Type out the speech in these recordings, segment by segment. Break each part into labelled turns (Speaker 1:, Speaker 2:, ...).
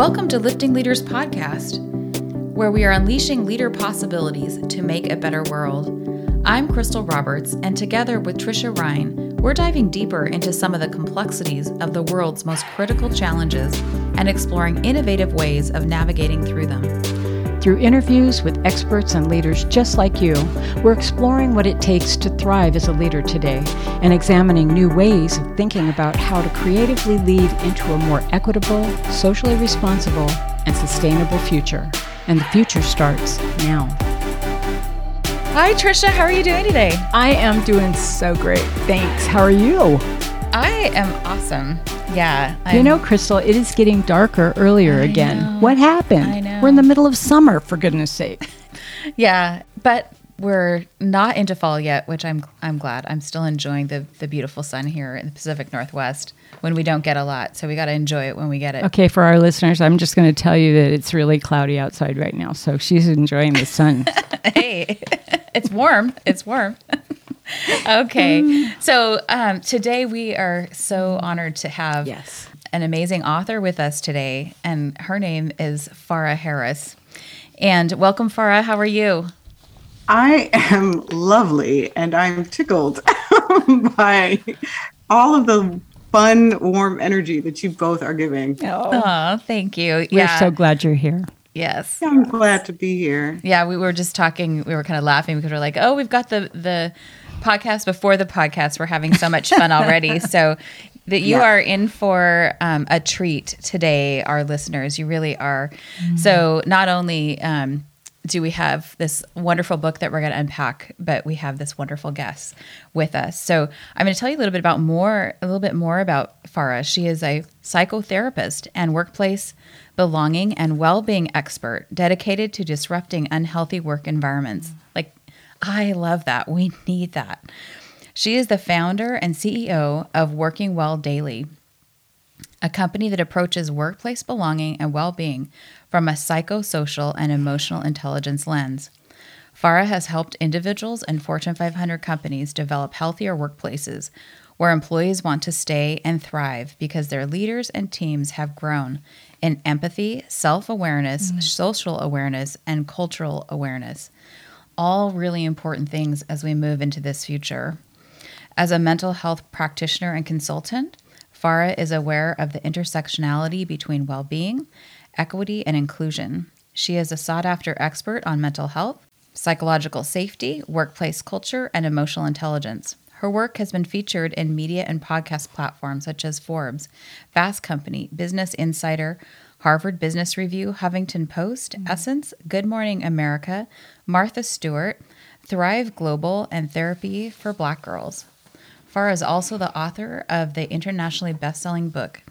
Speaker 1: Welcome to Lifting Leaders Podcast, where we are unleashing leader possibilities to make a better world. I'm Crystal Roberts, and together with Trisha Ryan, we're diving deeper into some of the complexities of the world's most critical challenges and exploring innovative ways of navigating through them.
Speaker 2: Through interviews with experts and leaders just like you, we're exploring what it takes to thrive as a leader today and examining new ways of thinking about how to creatively lead into a more equitable, socially responsible, and sustainable future. And the future starts now.
Speaker 1: Hi, Trisha. How are you doing today?
Speaker 2: I am doing so great. Thanks. How are you?
Speaker 1: I am awesome. Yeah.
Speaker 2: I'm, you know, Crystal, it is getting darker earlier
Speaker 1: I
Speaker 2: again.
Speaker 1: Know.
Speaker 2: What happened?
Speaker 1: I know.
Speaker 2: We're in the middle of summer, for goodness sake.
Speaker 1: yeah, but we're not into fall yet, which I'm I'm glad. I'm still enjoying the the beautiful sun here in the Pacific Northwest when we don't get a lot. So we got to enjoy it when we get it.
Speaker 2: Okay, for our listeners, I'm just going to tell you that it's really cloudy outside right now. So she's enjoying the sun.
Speaker 1: hey, it's warm. It's warm. Okay. So um, today we are so honored to have
Speaker 2: yes.
Speaker 1: an amazing author with us today, and her name is Farah Harris. And welcome, Farah. How are you?
Speaker 3: I am lovely, and I'm tickled by all of the fun, warm energy that you both are giving.
Speaker 1: Oh, oh thank you.
Speaker 2: We're yeah. so glad you're here.
Speaker 1: Yes.
Speaker 3: I'm glad to be here.
Speaker 1: Yeah, we were just talking, we were kind of laughing because we're like, oh, we've got the the podcast before the podcast. We're having so much fun already. so that you yeah. are in for um, a treat today, our listeners. You really are. Mm-hmm. So not only um, do we have this wonderful book that we're going to unpack, but we have this wonderful guest with us. So I'm going to tell you a little bit about more, a little bit more about Farah. She is a psychotherapist and workplace belonging and well-being expert dedicated to disrupting unhealthy work environments. Like I love that. We need that. She is the founder and CEO of Working Well Daily, a company that approaches workplace belonging and well being from a psychosocial and emotional intelligence lens. Farah has helped individuals and Fortune 500 companies develop healthier workplaces where employees want to stay and thrive because their leaders and teams have grown in empathy, self awareness, mm. social awareness, and cultural awareness. All really important things as we move into this future. As a mental health practitioner and consultant, Farah is aware of the intersectionality between well being, equity, and inclusion. She is a sought after expert on mental health, psychological safety, workplace culture, and emotional intelligence. Her work has been featured in media and podcast platforms such as Forbes, Fast Company, Business Insider, Harvard Business Review, Huffington Post, mm-hmm. Essence, Good Morning America, Martha Stewart, Thrive Global, and Therapy for Black Girls. Farah is also the author of the internationally best-selling book,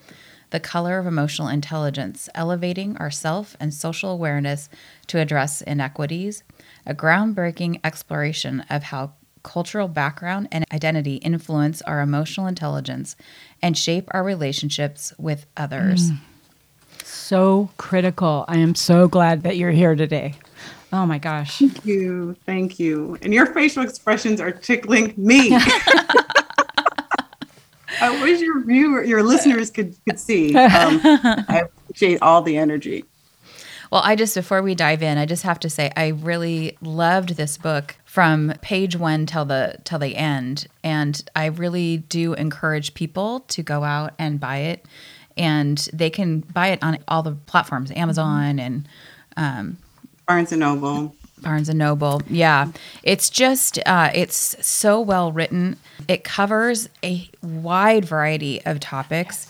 Speaker 1: The Color of Emotional Intelligence: Elevating Our Self and Social Awareness to Address Inequities, a groundbreaking exploration of how cultural background and identity influence our emotional intelligence and shape our relationships with others. Mm.
Speaker 2: So critical. I am so glad that you're here today. Oh my gosh.
Speaker 3: Thank you. Thank you. And your facial expressions are tickling me. I wish your viewer, your listeners could could see. Um, I appreciate all the energy.
Speaker 1: Well, I just before we dive in, I just have to say I really loved this book from page one till the till the end, and I really do encourage people to go out and buy it, and they can buy it on all the platforms, Amazon and um,
Speaker 3: Barnes and Noble.
Speaker 1: Barnes and Noble. Yeah. It's just, uh, it's so well written. It covers a wide variety of topics.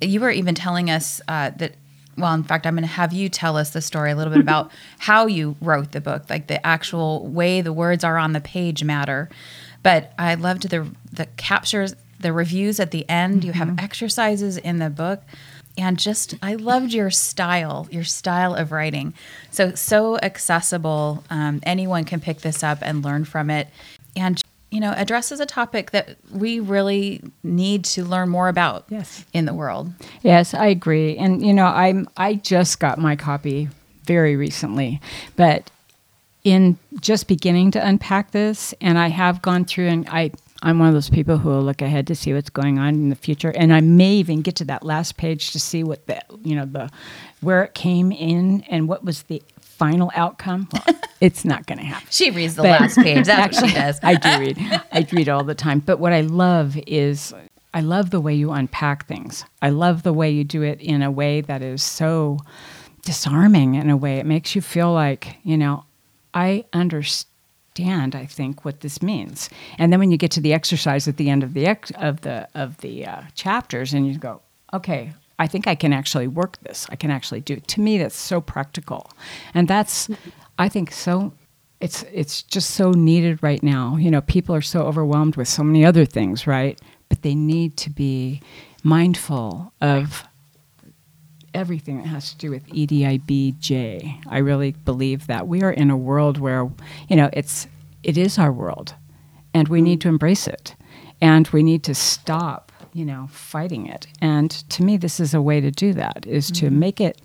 Speaker 1: You were even telling us uh, that, well, in fact, I'm going to have you tell us the story a little bit about how you wrote the book, like the actual way the words are on the page matter. But I loved the the captures, the reviews at the end. Mm-hmm. You have mm-hmm. exercises in the book and just I loved your style, your style of writing. So so accessible. Um, anyone can pick this up and learn from it, and you know addresses a topic that we really need to learn more about
Speaker 2: yes.
Speaker 1: in the world.
Speaker 2: Yes, I agree. And you know, I'm I just got my copy very recently, but in just beginning to unpack this, and I have gone through and I I'm one of those people who will look ahead to see what's going on in the future, and I may even get to that last page to see what the you know the where it came in and what was the final outcome. Well, it's not going to happen.
Speaker 1: She reads the but last page. That's what she does.
Speaker 2: I do read. I read all the time. But what I love is I love the way you unpack things. I love the way you do it in a way that is so disarming. In a way, it makes you feel like you know I understand understand, I think, what this means. And then when you get to the exercise at the end of the ex- of the of the uh, chapters, and you go, okay, I think I can actually work this. I can actually do. It. To me, that's so practical, and that's, I think, so. It's it's just so needed right now. You know, people are so overwhelmed with so many other things, right? But they need to be mindful of everything that has to do with EDIBJ. I really believe that we are in a world where, you know, it's it is our world, and we need to embrace it, and we need to stop, you know, fighting it. And to me, this is a way to do that: is mm-hmm. to make it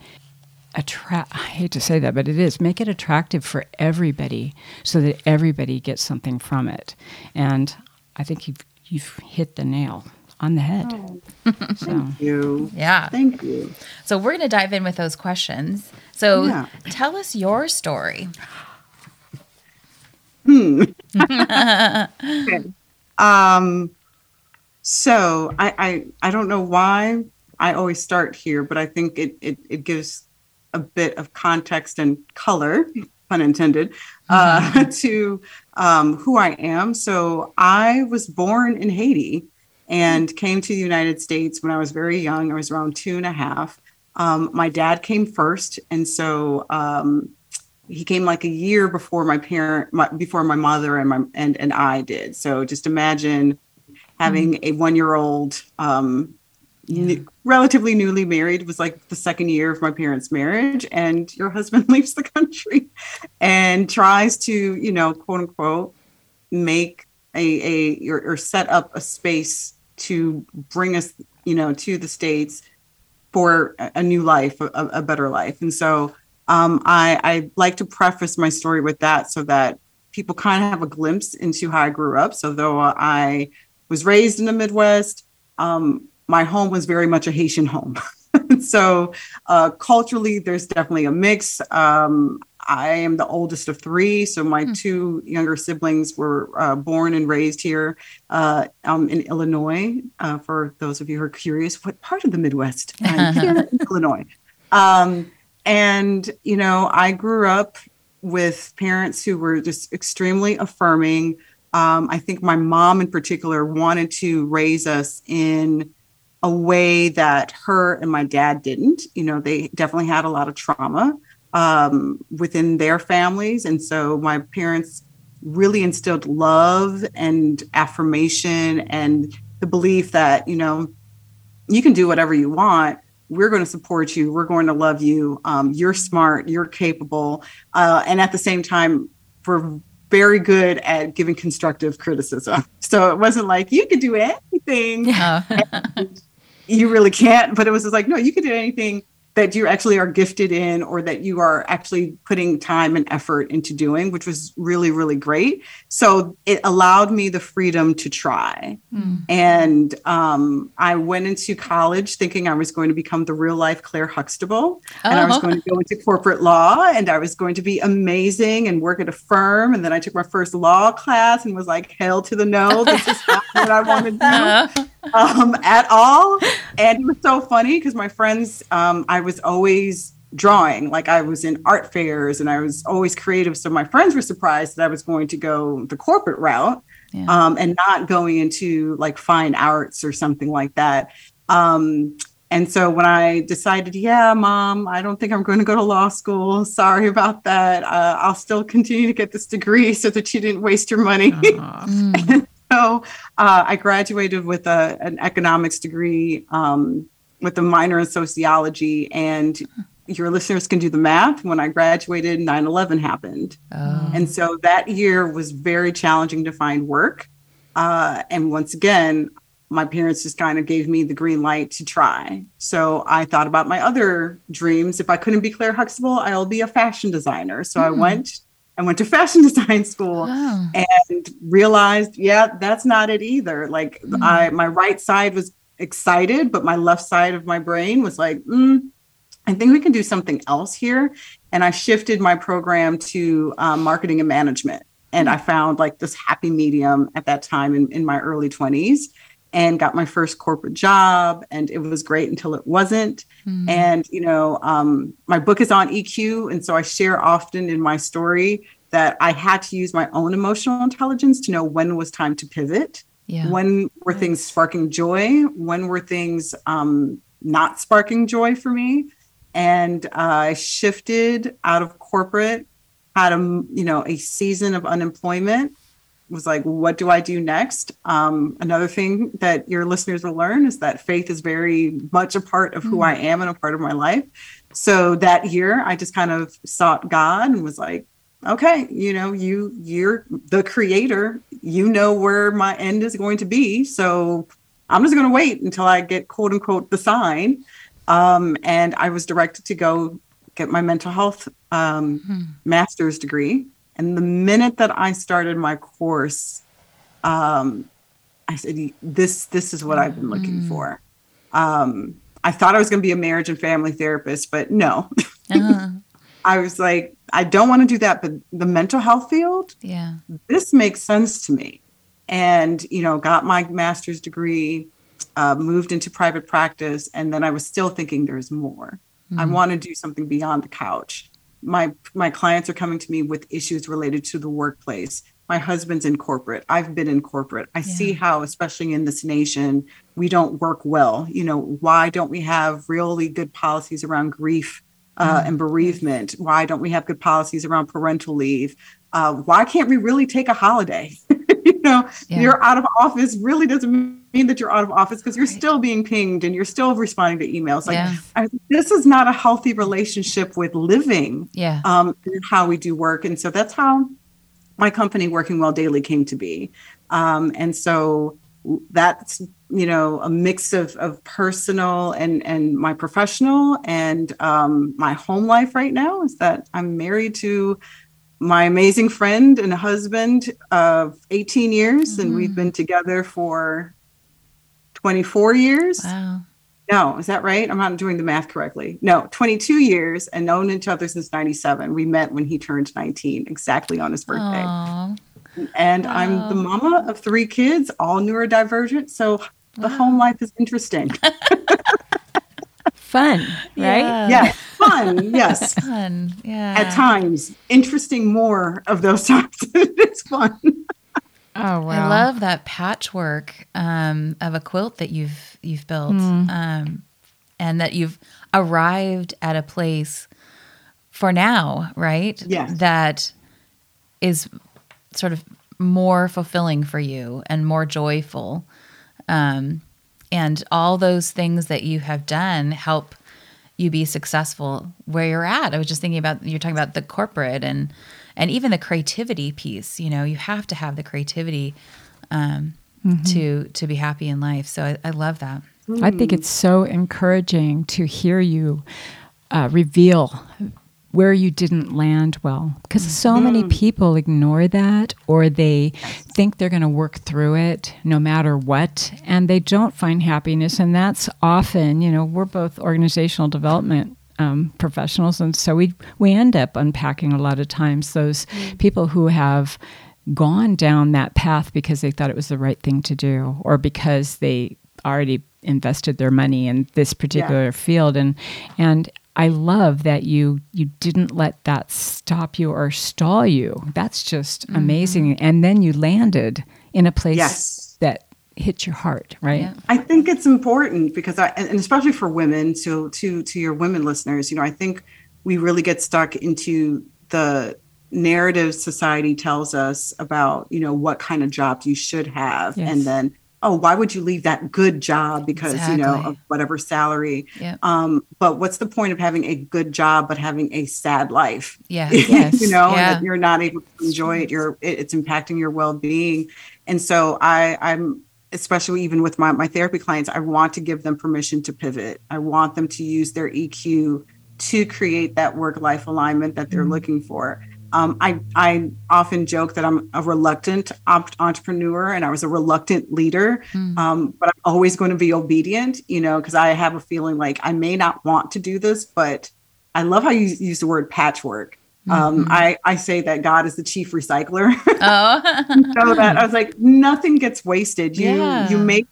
Speaker 2: attract. I hate to say that, but it is make it attractive for everybody, so that everybody gets something from it. And I think you've you've hit the nail on the head. Oh,
Speaker 3: so. Thank you.
Speaker 1: Yeah.
Speaker 3: Thank you.
Speaker 1: So we're going to dive in with those questions. So yeah. tell us your story.
Speaker 3: Hmm. okay. Um. So I, I I don't know why I always start here, but I think it it, it gives a bit of context and color, pun intended, uh, mm-hmm. to um, who I am. So I was born in Haiti and came to the United States when I was very young. I was around two and a half. Um, my dad came first, and so um, he came like a year before my parent, my, before my mother and my and and I did. So just imagine having mm-hmm. a one year old. Um, yeah. relatively newly married was like the second year of my parents marriage and your husband leaves the country and tries to you know quote unquote make a a or, or set up a space to bring us, you know, to the states for a new life, a, a better life. And so um, I, I like to preface my story with that so that people kind of have a glimpse into how I grew up. So though I was raised in the Midwest, um, my home was very much a Haitian home. so uh, culturally, there's definitely a mix. Um, I am the oldest of three, so my mm. two younger siblings were uh, born and raised here uh, um, in Illinois. Uh, for those of you who are curious, what part of the Midwest? I'm here in Illinois. Um, and you know, I grew up with parents who were just extremely affirming. Um, I think my mom, in particular, wanted to raise us in a way that her and my dad didn't. You know, they definitely had a lot of trauma um, within their families. And so my parents really instilled love and affirmation and the belief that, you know, you can do whatever you want. We're going to support you. We're going to love you. Um, you're smart. You're capable. Uh, and at the same time, we're very good at giving constructive criticism. So it wasn't like you could do anything. Yeah. you really can't. But it was just like, no, you can do anything that you actually are gifted in or that you are actually putting time and effort into doing, which was really, really great. So it allowed me the freedom to try. Mm. And um, I went into college thinking I was going to become the real life Claire Huxtable. Oh. And I was oh. going to go into corporate law and I was going to be amazing and work at a firm. And then I took my first law class and was like, hell to the no, this is not what I want to do. um, at all. And it was so funny because my friends, um, I was always drawing, like I was in art fairs and I was always creative. So my friends were surprised that I was going to go the corporate route yeah. um, and not going into like fine arts or something like that. Um, and so when I decided, yeah, mom, I don't think I'm going to go to law school. Sorry about that. Uh, I'll still continue to get this degree so that you didn't waste your money. so uh, I graduated with a, an economics degree um, with a minor in sociology. And your listeners can do the math. When I graduated, 9 11 happened. Oh. And so that year was very challenging to find work. Uh, and once again, my parents just kind of gave me the green light to try. So I thought about my other dreams. If I couldn't be Claire Huxtable, I'll be a fashion designer. So mm. I hmm. went I went to fashion design school
Speaker 1: Oh.
Speaker 3: and realized, yeah, that's not it either. Like
Speaker 1: Mm.
Speaker 3: I, my right side was excited, but my left side of my brain was like, mm, I think we can do something else here. And I shifted my program to um, marketing and management. And I found like this happy medium at that time in, in my early 20s and got my first corporate job. And it was great until it wasn't.
Speaker 1: Mm.
Speaker 3: And, you know, um, my book is on EQ. And so I share often in my story that I had to use my own emotional intelligence to know when was time to pivot.
Speaker 1: yeah.
Speaker 3: When were things sparking joy? When were things um, not sparking joy for me? And uh, I shifted out of corporate, had a you know a season of unemployment. Was like, what do I do next? Um, another thing that your listeners will learn is that faith is very much a part of who I am and a part of my life. So that year, I just kind of sought God and was like, okay, you know, you you're the creator. You know where my end is going to be. So I'm just going to wait until I get quote unquote the sign. Um, and I was directed to go get my mental health um,
Speaker 1: Hmm.
Speaker 3: master's degree. And the minute that I started my course, um, I said, "This this is what I've been looking
Speaker 1: Mm.
Speaker 3: for." Um, I thought I was going to be a marriage and family therapist, but no.
Speaker 1: Uh,
Speaker 3: I was like, I don't want to do that, but the mental health field,
Speaker 1: yeah.
Speaker 3: this makes sense to me. And, you know, got my master's degree, uh, moved into private practice, and then I was still thinking there's more. I
Speaker 1: Mm.
Speaker 3: want to do something beyond the couch. My my clients are coming to me with issues related to the workplace. My husband's in corporate. I've been in corporate. I see how, especially in this nation, we don't work well. You know, why don't we have really good policies around grief uh,
Speaker 1: Mm.
Speaker 3: and bereavement? Why don't we have good policies around parental leave? Uh, why can't we really take a holiday? you know,
Speaker 1: Yeah.
Speaker 3: you're out of office really doesn't mean that you're out of office because you're
Speaker 1: Right.
Speaker 3: still being pinged and you're still responding to emails. Like
Speaker 1: yeah.
Speaker 3: I, this is not a healthy relationship with living
Speaker 1: Yeah.
Speaker 3: um, and how we do work. And so that's how my company, Working Well Daily, came to be. Um, and so that's you know a mix of of personal and and my professional and um, my home life right now is that I'm married to my amazing friend and husband of 18 years and we've
Speaker 1: Mhm.
Speaker 3: been together for 24 years
Speaker 1: Wow.
Speaker 3: no, is that right? I'm not doing the math correctly. No, 22 years and known each other since 97. We met when he turned 19, exactly on his birthday.
Speaker 1: Aw.
Speaker 3: and I'm the mama of three kids, all neurodivergent. So the
Speaker 1: Wow.
Speaker 3: home life is interesting.
Speaker 2: Fun, right?
Speaker 1: Yeah.
Speaker 3: yes, fun. Yes.
Speaker 1: Fun. Yeah.
Speaker 3: At times, interesting more of those times. it's fun.
Speaker 2: Oh wow.
Speaker 1: I love that patchwork um, of a quilt that you've you've built,
Speaker 2: Mm.
Speaker 1: um, and that you've arrived at a place for now, right?
Speaker 3: Yes.
Speaker 1: That is sort of more fulfilling for you and more joyful, um, and all those things that you have done help you be successful where you're at. I was just thinking about you're talking about the corporate and and even the creativity piece. You know, you have to have the creativity um, to to be happy in life. So I, I love that.
Speaker 2: I think it's so encouraging to hear you uh, reveal where you didn't land well? Because so many people ignore that or they think they're going to work through it no matter what and they don't find happiness and that's often you know we're both organizational development um, professionals and so we we end up unpacking a lot of times those people who have gone down that path because they thought it was the right thing to do or because they already invested their money in this particular field and and I love that you you didn't let that stop you or stall you. That's just mm-hmm. amazing. And then you landed in a place
Speaker 3: Yes.
Speaker 2: that hit your heart, right?
Speaker 1: Yeah.
Speaker 3: I think it's important because I, and especially for women, to to to your women listeners, you know, I think we really get stuck into the narrative society tells us about, you know, what kind of jobs you should have,
Speaker 2: Yes.
Speaker 3: and then oh, why would you leave that good job because you know of whatever salary?
Speaker 1: Yeah.
Speaker 3: Um, but what's the point of having a good job but having a sad life?
Speaker 1: Yeah.
Speaker 2: Yes.
Speaker 3: you know,
Speaker 1: Yeah.
Speaker 3: that you're not able to enjoy it. You're it- it's impacting your well being. And so I I'm especially even with my, my therapy clients, I want to give them permission to pivot. I want them to use their EQ to create that work life alignment that they're looking for. Um, I I often joke that I'm a reluctant op- entrepreneur and I was a reluctant leader, mm. um, but I'm always going to be obedient, you know, because I have a feeling like I may not want to do this, but I love how you use the word patchwork. Um, mm-hmm. I, I say that God is the chief recycler. Oh, so that I was like, nothing gets wasted. You yeah. you make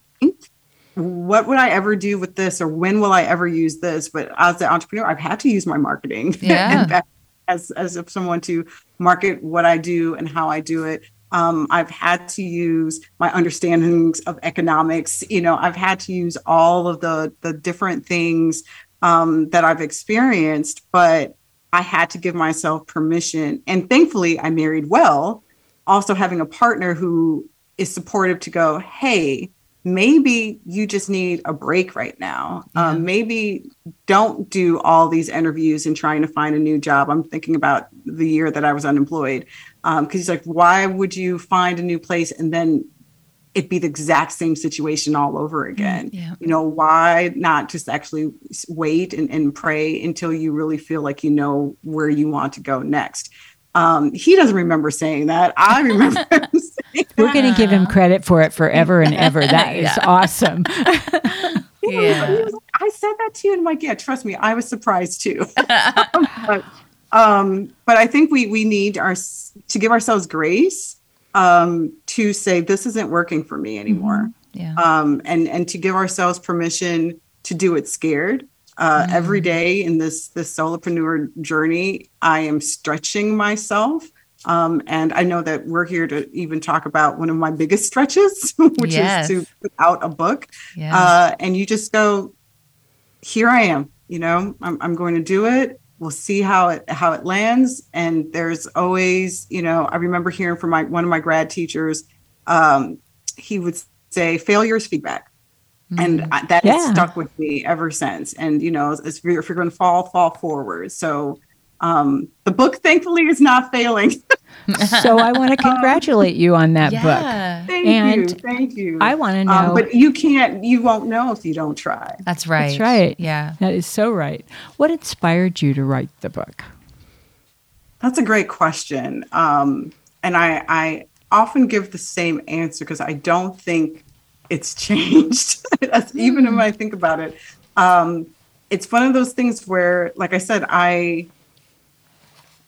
Speaker 3: what would I ever do with this, or when will I ever use this? But as an entrepreneur, I've had to use my marketing. Yeah. As as someone to market what I do and how I do it. Um, I've had to use my understandings of economics. You know, I've had to use all of the the different things um, that I've experienced, but I had to give myself permission. And thankfully, I married well, also having a partner who is supportive to go, hey, maybe you just need a break right now. Yeah. Um, maybe don't do all these interviews and trying to find a new job. I'm thinking about the year that I was unemployed. Because um, he's like, why would you find a new place and then it be the exact same situation all over mm, again. Yeah. You know, why not just actually wait and, and pray until you really feel like you know where you want to go next? Um, he doesn't remember saying that. I remember.
Speaker 2: We're going to give him credit for it forever and ever. That is awesome.
Speaker 3: yeah. Like, I said that to you, and I'm like, yeah, trust me, I was surprised too. but, um, but I think we we need our to give ourselves grace um, to say this isn't working for me anymore. Mm-hmm. Yeah. Um, and and to give ourselves permission to do it scared. Uh, mm-hmm. Every day in this this solopreneur journey, I am stretching myself. Um, and I know that we're here to even talk about one of my biggest stretches, which yes. is to put out a book. Uh, and you just go, here I am. You know, I'm, I'm going to do it we'll see how it how it lands and there's always you know i remember hearing from my one of my grad teachers um, he would say failure is feedback. And that yeah. has stuck with me ever since and you know if you're, if you're going to fall fall forward so um, the book thankfully is not failing
Speaker 2: so I want to congratulate you on that yeah. book.
Speaker 3: Thank and you. Thank you.
Speaker 2: I want to um, know.
Speaker 3: Um, but you can't, you won't know if you don't try.
Speaker 1: That's right.
Speaker 2: That's right.
Speaker 1: Yeah.
Speaker 2: That is so right. What inspired you to write the book?
Speaker 3: That's a great question. Um, and I, I often give the same answer because I don't think it's changed. Even mm. if I think about it. Um, it's one of those things where, like I said, I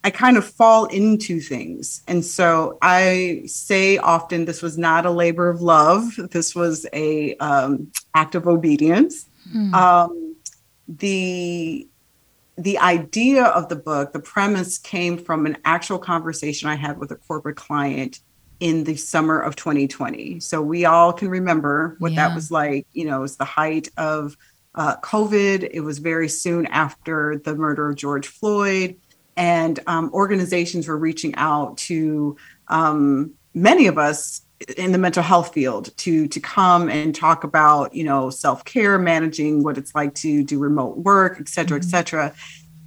Speaker 3: I kind of fall into things. And so I say often this was not a labor of love. This was a um, act of obedience. Mm. Um, the the idea of the book, the premise came from an actual conversation I had with a corporate client in the summer of 2020. So we all can remember what yeah. that was like. You know, it was the height of uh, COVID. It was very soon after the murder of George Floyd and um, organizations were reaching out to um, many of us in the mental health field to to come and talk about you know self-care managing what it's like to do remote work et cetera et mm-hmm. cetera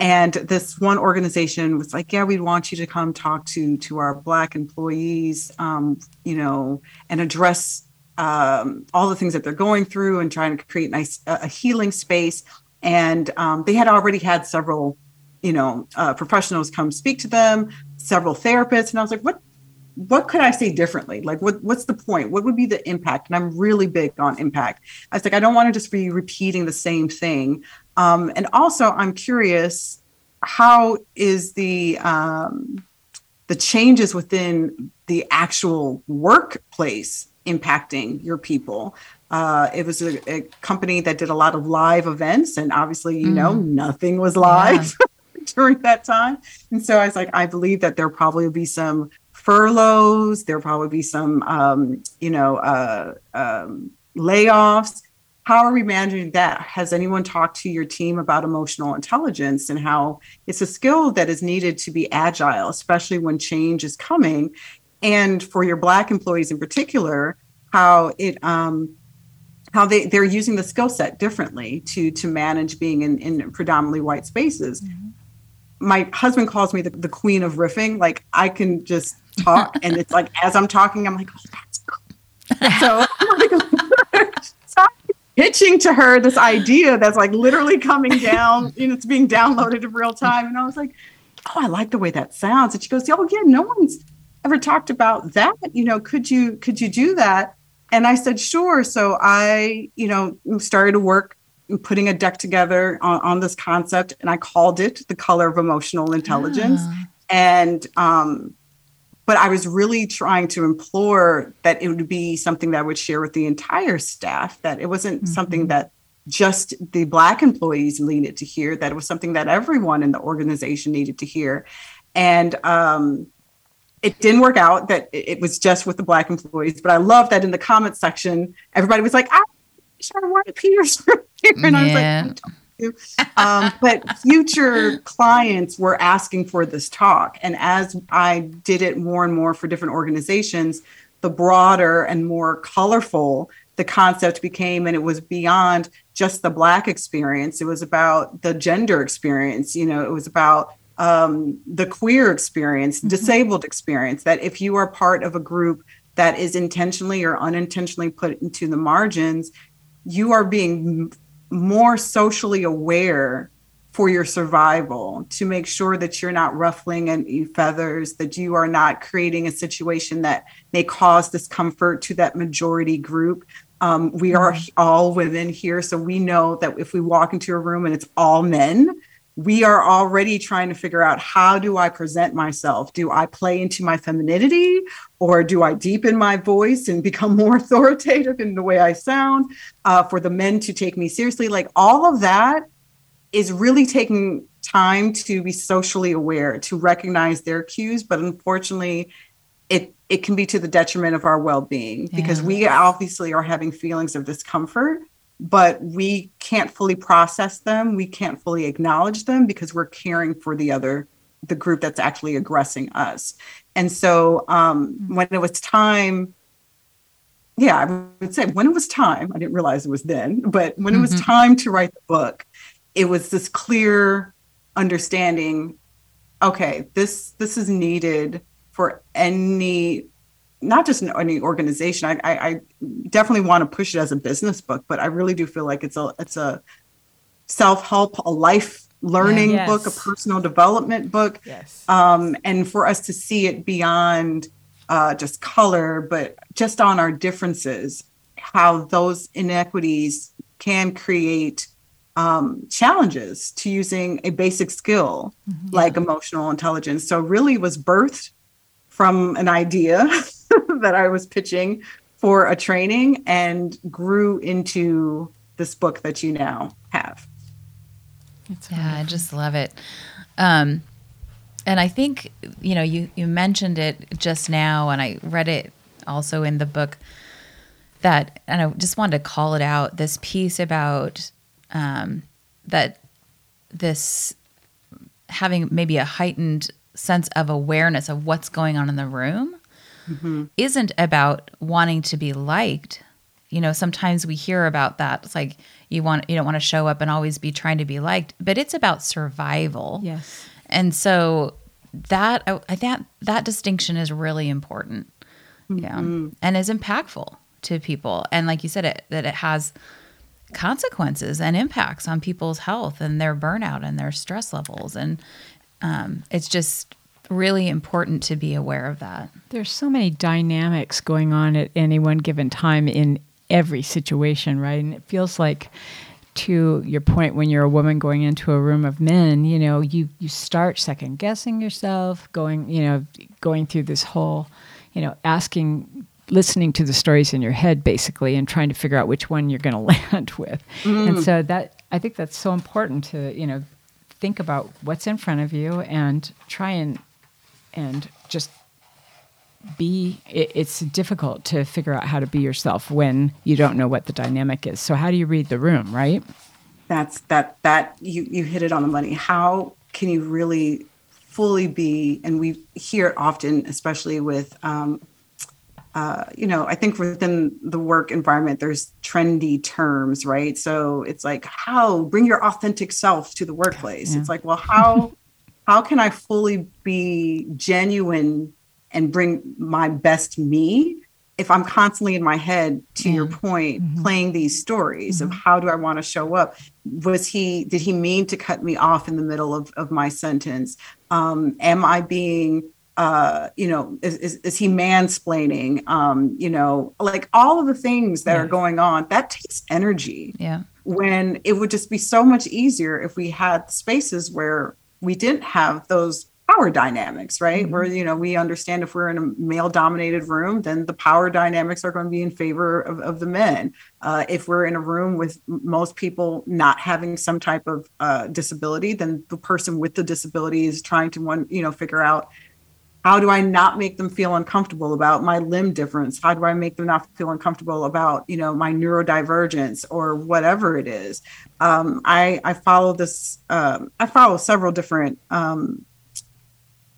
Speaker 3: and this one organization was like yeah we want you to come talk to to our black employees um, you know and address um, all the things that they're going through and trying to create nice a healing space and um, they had already had several you know, uh, professionals come speak to them, several therapists, and I was like, what what could I say differently? Like, what what's the point? What would be the impact? And I'm really big on impact. I was like, I don't want to just be repeating the same thing. Um, and also, I'm curious, how is the um, the changes within the actual workplace impacting your people? Uh, it was a, a, company that did a lot of live events, and obviously, you mm. know, nothing was live. Yeah. during that time. And so I was like, I believe that there probably will be some furloughs, there'll probably be some, um, you know, uh, um, layoffs. How are we managing that? Has anyone talked to your team about emotional intelligence and how it's a skill that is needed to be agile, especially when change is coming? And for your Black employees in particular, how it um, how they, they're using the skill set differently to to manage being in, in predominantly white spaces. Mm-hmm my husband calls me the, the queen of riffing. Like I can just talk, and it's like as I'm talking, I'm like, oh, that's cool. So, pitching to her this idea that's like literally coming down. You know, it's being downloaded in real time, and I was like, oh, I like the way that sounds. And she goes, Oh, yeah, no one's ever talked about that. You know, could you could you do that? And I said, Sure. So I, you know, started to work putting a deck together on, on this concept, and I called it the color of emotional intelligence. Ah. And um, but I was really trying to implore that it would be something that I would share with the entire staff, that it wasn't mm-hmm. something that just the Black employees needed to hear, that it was something that everyone in the organization needed to hear. And um, it didn't work out that it was just with the Black employees, but I love that in the comment section, everybody was like, I wish I wanted Peter's here. And yeah. I was like, um, but future clients were asking for this talk. And as I did it more and more for different organizations, the broader and more colorful the concept became. And it was beyond just the Black experience, it was about the gender experience. You know, it was about um, the queer experience, mm-hmm. disabled experience, that if you are part of a group that is intentionally or unintentionally put into the margins, you are being more socially aware for your survival to make sure that you're not ruffling any feathers, that you are not creating a situation that may cause discomfort to that majority group. Um, we are mm-hmm. all women here, so we know that if we walk into a room and it's all men, we are already trying to figure out how do I present myself? Do I play into my femininity or do I deepen my voice and become more authoritative in the way I sound uh, for the men to take me seriously? Like all of that is really taking time to be socially aware, to recognize their cues. But unfortunately, it, it can be to the detriment of our well being yeah. because we obviously are having feelings of discomfort but we can't fully process them. We can't fully acknowledge them because we're caring for the other, the group that's actually aggressing us. And so um, mm-hmm. when it was time, yeah, I would say when it was time, I didn't realize it was then, but when mm-hmm. it was mm-hmm. time to write the book, it was this clear understanding okay this this is needed for any not just any organization. I, I, I definitely want to push it as a business book, but I really do feel like it's a it's a self help, a life learning yes. book, a personal development book.
Speaker 2: Yes.
Speaker 3: Um, and for us to see it beyond uh, just color, but just on our differences, how those inequities can create um, challenges to using a basic skill mm-hmm. like emotional intelligence. So really was birthed from an idea that I was pitching for a training and grew into this book that you now have.
Speaker 1: yeah, I just love it. Um, and I think you know you you mentioned it just now, and I read it also in the book that, and I just wanted to call it out. This piece about um, that this having maybe a heightened sense of awareness of what's going on in the room mm-hmm. isn't about wanting to be liked. You know, sometimes we hear about that. It's like you want you don't want to show up and always be trying to be liked, but it's about survival.
Speaker 2: Yes.
Speaker 1: And so that I that that distinction is really important. Mm-hmm. Yeah. And is impactful to people. And like you said it that it has consequences and impacts on people's health and their burnout and their stress levels and um, it's just really important to be aware of that.
Speaker 2: There's so many dynamics going on at any one given time in every situation, right? And it feels like to your point when you're a woman going into a room of men, you know, you you start second guessing yourself, going, you know, going through this whole, you know, asking listening to the stories in your head basically and trying to figure out which one you're going to land with. Mm. And so that I think that's so important to, you know, think about what's in front of you and try and and just be it, it's difficult to figure out how to be yourself when you don't know what the dynamic is so how do you read the room right
Speaker 3: that's that that you you hit it on the money how can you really fully be and we hear it often especially with um, uh, you know, I think within the work environment, there's trendy terms, right? So it's like, how bring your authentic self to the workplace. Yeah. It's like, well, how how can I fully be genuine and bring my best me if I'm constantly in my head, to your point,
Speaker 2: Mhm.
Speaker 3: playing these stories of how do I want to show up? Was he, did he mean to cut me off in the middle of, of my sentence? Um, am I being, uh, you know, is, is, is he mansplaining? Um, you know, like all of the things that are going on, that takes energy
Speaker 1: Yeah.
Speaker 3: when it would just be so much easier if we had spaces where we didn't have those power dynamics, right?
Speaker 2: Mhm.
Speaker 3: Where, you know, we understand if we're in a male dominated room, then the power dynamics are going to be in favor of, of the men. Uh, if we're in a room with most people not having some type of uh, disability, then the person with the disability is trying to one, you know, figure out how do I not make them feel uncomfortable about my limb difference? How do I make them not feel uncomfortable about, you know, my neurodivergence or whatever it is? Um, I, I follow this, um, I follow several different um,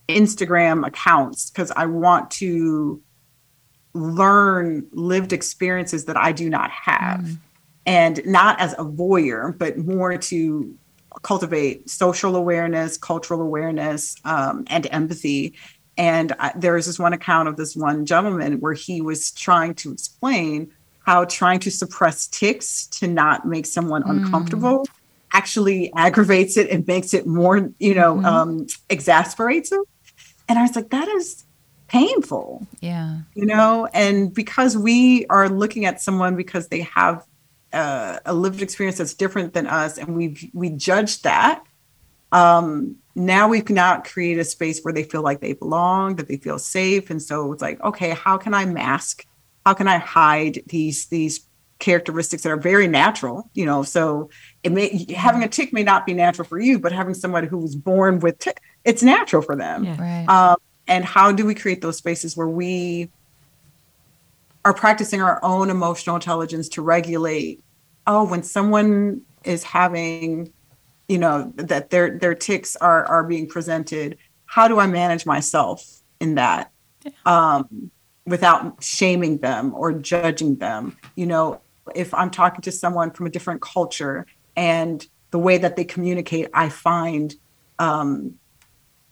Speaker 3: Instagram accounts because I want to learn lived experiences that I do not have.
Speaker 1: Mm.
Speaker 3: And not as a voyeur, but more to cultivate social awareness, cultural awareness, um, and empathy. And I, there was this one account of this one gentleman where he was trying to explain how trying to suppress tics to not make someone
Speaker 1: Mm.
Speaker 3: uncomfortable actually aggravates it and makes it more, you know,
Speaker 1: Mhm.
Speaker 3: um, exasperates it. And I was like, that is painful
Speaker 1: Yeah.
Speaker 3: you know and because we are looking at someone because they have uh, a lived experience that's different than us and we we judge that um now we can now create a space where they feel like they belong that they feel safe and so it's like okay how can i mask how can i hide these these characteristics that are very natural you know so it may having a tic may not be natural for you but having somebody who was born with tic it's natural for them
Speaker 2: Yeah.
Speaker 1: Right.
Speaker 3: um, and how do we create those spaces where we are practicing our own emotional intelligence to regulate oh when someone is having you know that their their tics are are being presented how do i manage myself in that? Um without shaming them or judging them? You know if i'm talking to someone from a different culture and the way that they communicate i find um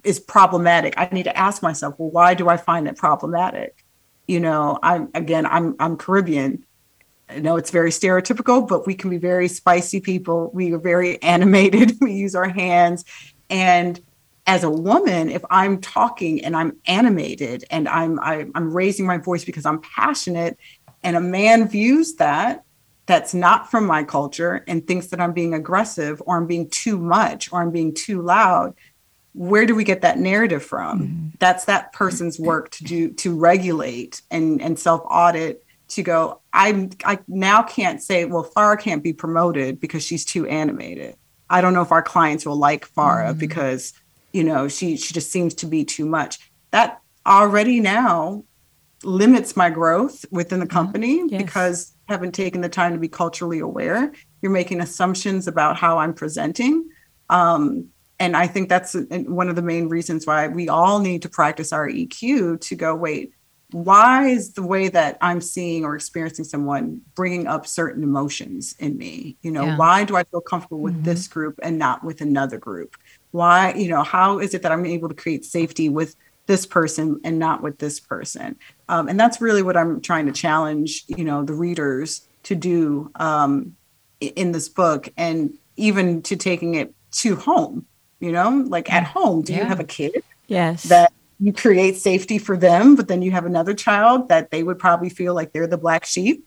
Speaker 3: is problematic. I need to ask myself well why do i find it problematic? You know i'm again i'm i'm caribbean I know it's very stereotypical, but we can be very spicy people. We are very animated. We use our hands. And as a woman, if I'm talking and I'm animated and I'm I, I'm raising my voice because I'm passionate, and a man views that that's not from my culture and thinks that I'm being aggressive or I'm being too much or I'm being too loud, where do we get that narrative from? Mm-hmm. That's that person's work to do to regulate and and self audit to go i i now can't say well farah can't be promoted because she's too animated. I don't know if our clients will like farah because you know she she just seems to be too much. That already now limits my growth within the company
Speaker 2: Yes.
Speaker 3: because I haven't taken the time to be culturally aware. You're making assumptions about how i'm presenting. Um, and i think that's uh, one of the main reasons why we all need to practice our eq to go wait why is the way that I'm seeing or experiencing someone bringing up certain emotions in me? You know,
Speaker 1: Yeah.
Speaker 3: why do I feel comfortable with
Speaker 2: Mhm.
Speaker 3: this group and not with another group? Why, you know, how is it that I'm able to create safety with this person and not with this person? Um, and that's really what I'm trying to challenge, you know, the readers to do um, in this book and even to taking it to home, you know, like at home, do you have a kid?
Speaker 2: Yes.
Speaker 3: that you create safety for them, but then you have another child that they would probably feel like they're the black sheep.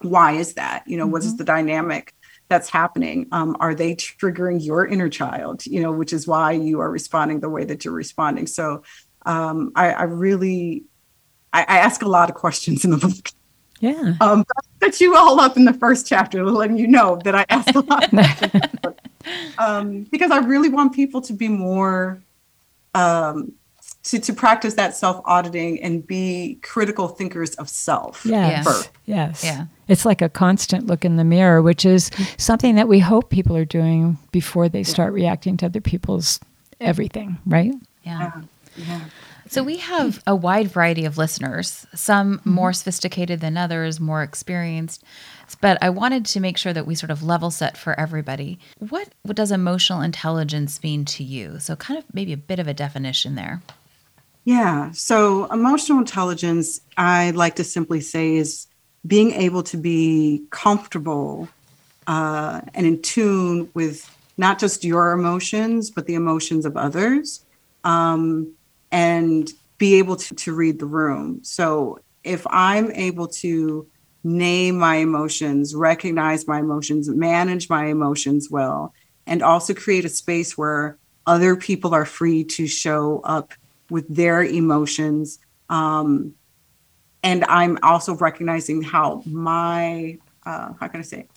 Speaker 3: Why is that? You know, what is the dynamic that's happening? Um, are they triggering your inner child? You know, which is why you are responding the way that you're responding. So um, I, I really, I, I ask a lot of questions in the book.
Speaker 2: yeah.
Speaker 3: Um, but I set you all up in the first chapter, letting you know that I ask a lot of questions. in the book. um, because I really want people to be more um, to, to practice that self auditing and be critical thinkers of self.
Speaker 2: Yes.
Speaker 3: first.
Speaker 2: Yes.
Speaker 1: Yeah.
Speaker 2: It's like a constant look in the mirror, which is mm-hmm. something that we hope people are doing before they start reacting to other people's everything, right?
Speaker 1: Yeah.
Speaker 3: Yeah.
Speaker 1: So we have a wide variety of listeners, some mm-hmm. more sophisticated than others, more experienced. But I wanted to make sure that we sort of level set for everybody. What, what does emotional intelligence mean to you? So kind of maybe a bit of a definition there.
Speaker 3: Yeah. So emotional intelligence, I like to simply say, is being able to be comfortable uh, and in tune with not just your emotions, but the emotions of others, um, and be able to, to read the room. So if I'm able to name my emotions, recognize my emotions, manage my emotions well, and also create a space where other people are free to show up with their emotions. Um, and I'm also recognizing how my, uh, how can I say,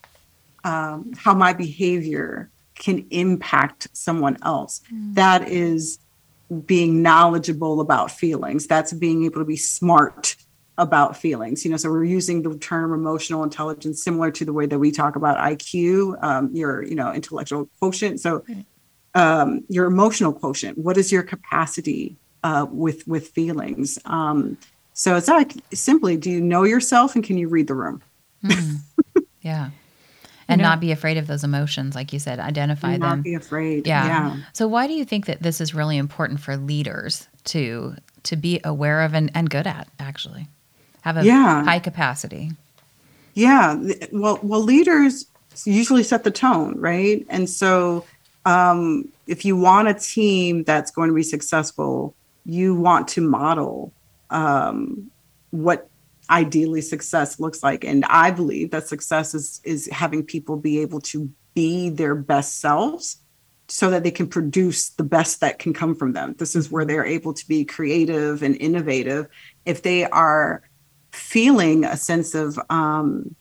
Speaker 3: um, how my behavior can impact someone else. Mm. That is being knowledgeable about feelings. That's being able to be smart about feelings. You know, so we're using the term emotional intelligence similar to the way that we talk about IQ, um, your you know intellectual quotient. So um, your emotional quotient. What is your capacity uh, with with feelings? Um, so it's like simply, do you know yourself and can you read the room?
Speaker 1: Mm. yeah. And not be afraid of those emotions, like you said, identify them.
Speaker 3: Not be afraid.
Speaker 1: Yeah.
Speaker 3: yeah.
Speaker 1: So why do you think that this is really important for leaders to to be aware of and, and good at actually? Have a yeah. high capacity.
Speaker 3: Yeah. Well well leaders usually set the tone, right? And so um, if you want a team that's going to be successful, you want to model um, what ideally success looks like. And I believe that success is is having people be able to be their best selves so that they can produce the best that can come from them. This is where they're able to be creative and innovative. If they are feeling a sense of um,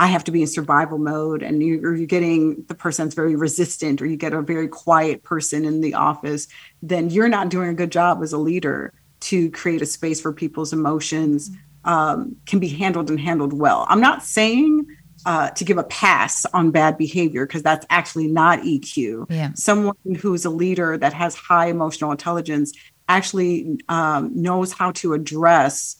Speaker 3: I have to be in survival mode, and you, or you're getting the person that's very resistant, or you get a very quiet person in the office, then you're not doing a good job as a leader to create a space for people's emotions um, can be handled and handled well. I'm not saying uh, to give a pass on bad behavior because that's actually not EQ.
Speaker 1: Yeah.
Speaker 3: Someone who's a leader that has high emotional intelligence actually um, knows how to address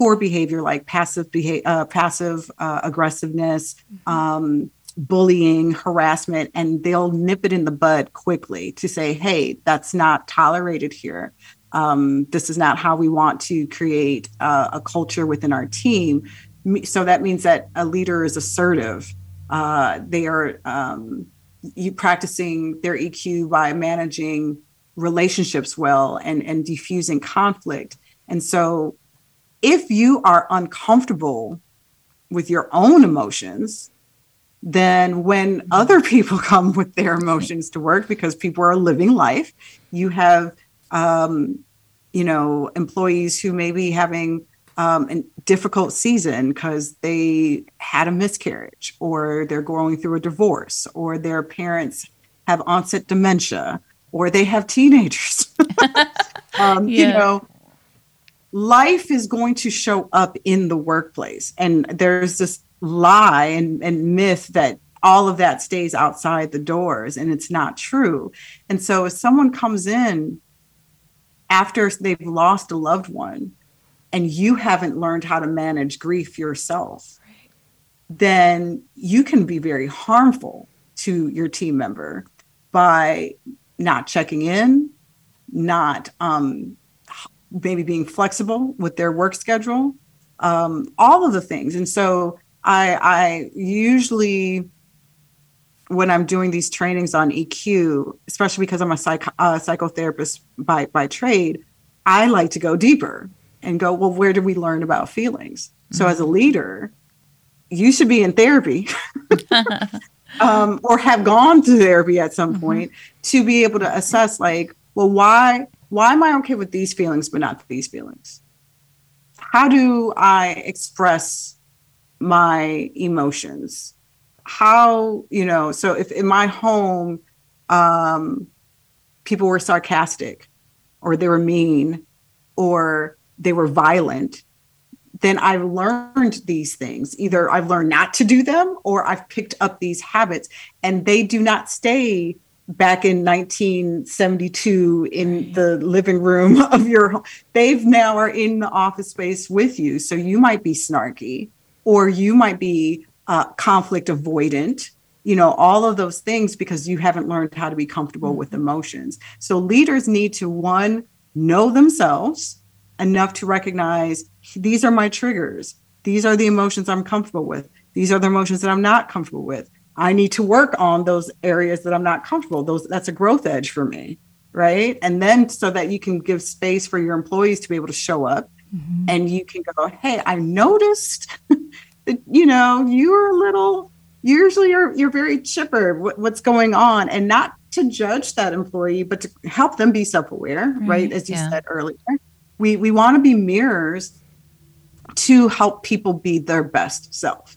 Speaker 3: poor behavior like passive behavior, uh, passive uh, aggressiveness, mm-hmm. um, bullying, harassment, and they'll nip it in the bud quickly to say, "Hey, that's not tolerated here. Um, this is not how we want to create uh, a culture within our team." So that means that a leader is assertive. Uh, they are um, you practicing their EQ by managing relationships well and and diffusing conflict. And so if you are uncomfortable with your own emotions, then when other people come with their emotions to work, because people are living life, you have, um, you know, employees who may be having um, a difficult season because they had a miscarriage or they're going through a divorce or their parents have onset dementia or they have teenagers. um, yeah. You know, life is going to show up in the workplace. And there's this lie and, and myth that all of that stays outside the doors, and it's not true. And so if someone comes in after they've lost a loved one and you haven't learned how to manage grief yourself, then you can be very harmful to your team member by not checking in, not um, maybe being flexible with their work schedule, um, all of the things. And so I, I usually, when I'm doing these trainings on EQ, especially because I'm a psych, uh, psychotherapist by, by trade, I like to go deeper and go, well, where do we learn about feelings? Mm-hmm. So as a mm-hmm. leader, you should be in therapy um, or have gone to therapy at some mm-hmm. point to be able to assess like, well, why why am I okay with these feelings but not these feelings? How do I express my emotions? How, you know, so if in my home, um, people were sarcastic or they were mean or they were violent, then I've learned these things. Either I've learned not to do them or I've picked up these habits and they do not stay back in 1972 in the living room of your home. They've now are in the office space with you. So you might be snarky or you might be uh, conflict avoidant, you know, all of those things because you haven't learned how to be comfortable with mm-hmm. emotions. So leaders need to one, know themselves enough to recognize these are my triggers. These are the emotions I'm comfortable with. These are the emotions that I'm not comfortable with. I need to work on those areas that I'm not comfortable. Those that's a growth edge for me, right? And then so that you can give space for your employees to be able to show up mm-hmm. and you can go, "Hey, I noticed that you know, you're a little usually you're you're very chipper what, what's going on and not to judge that employee but to help them be self-aware right, right as you yeah. said earlier we we want to be mirrors to help people be their best self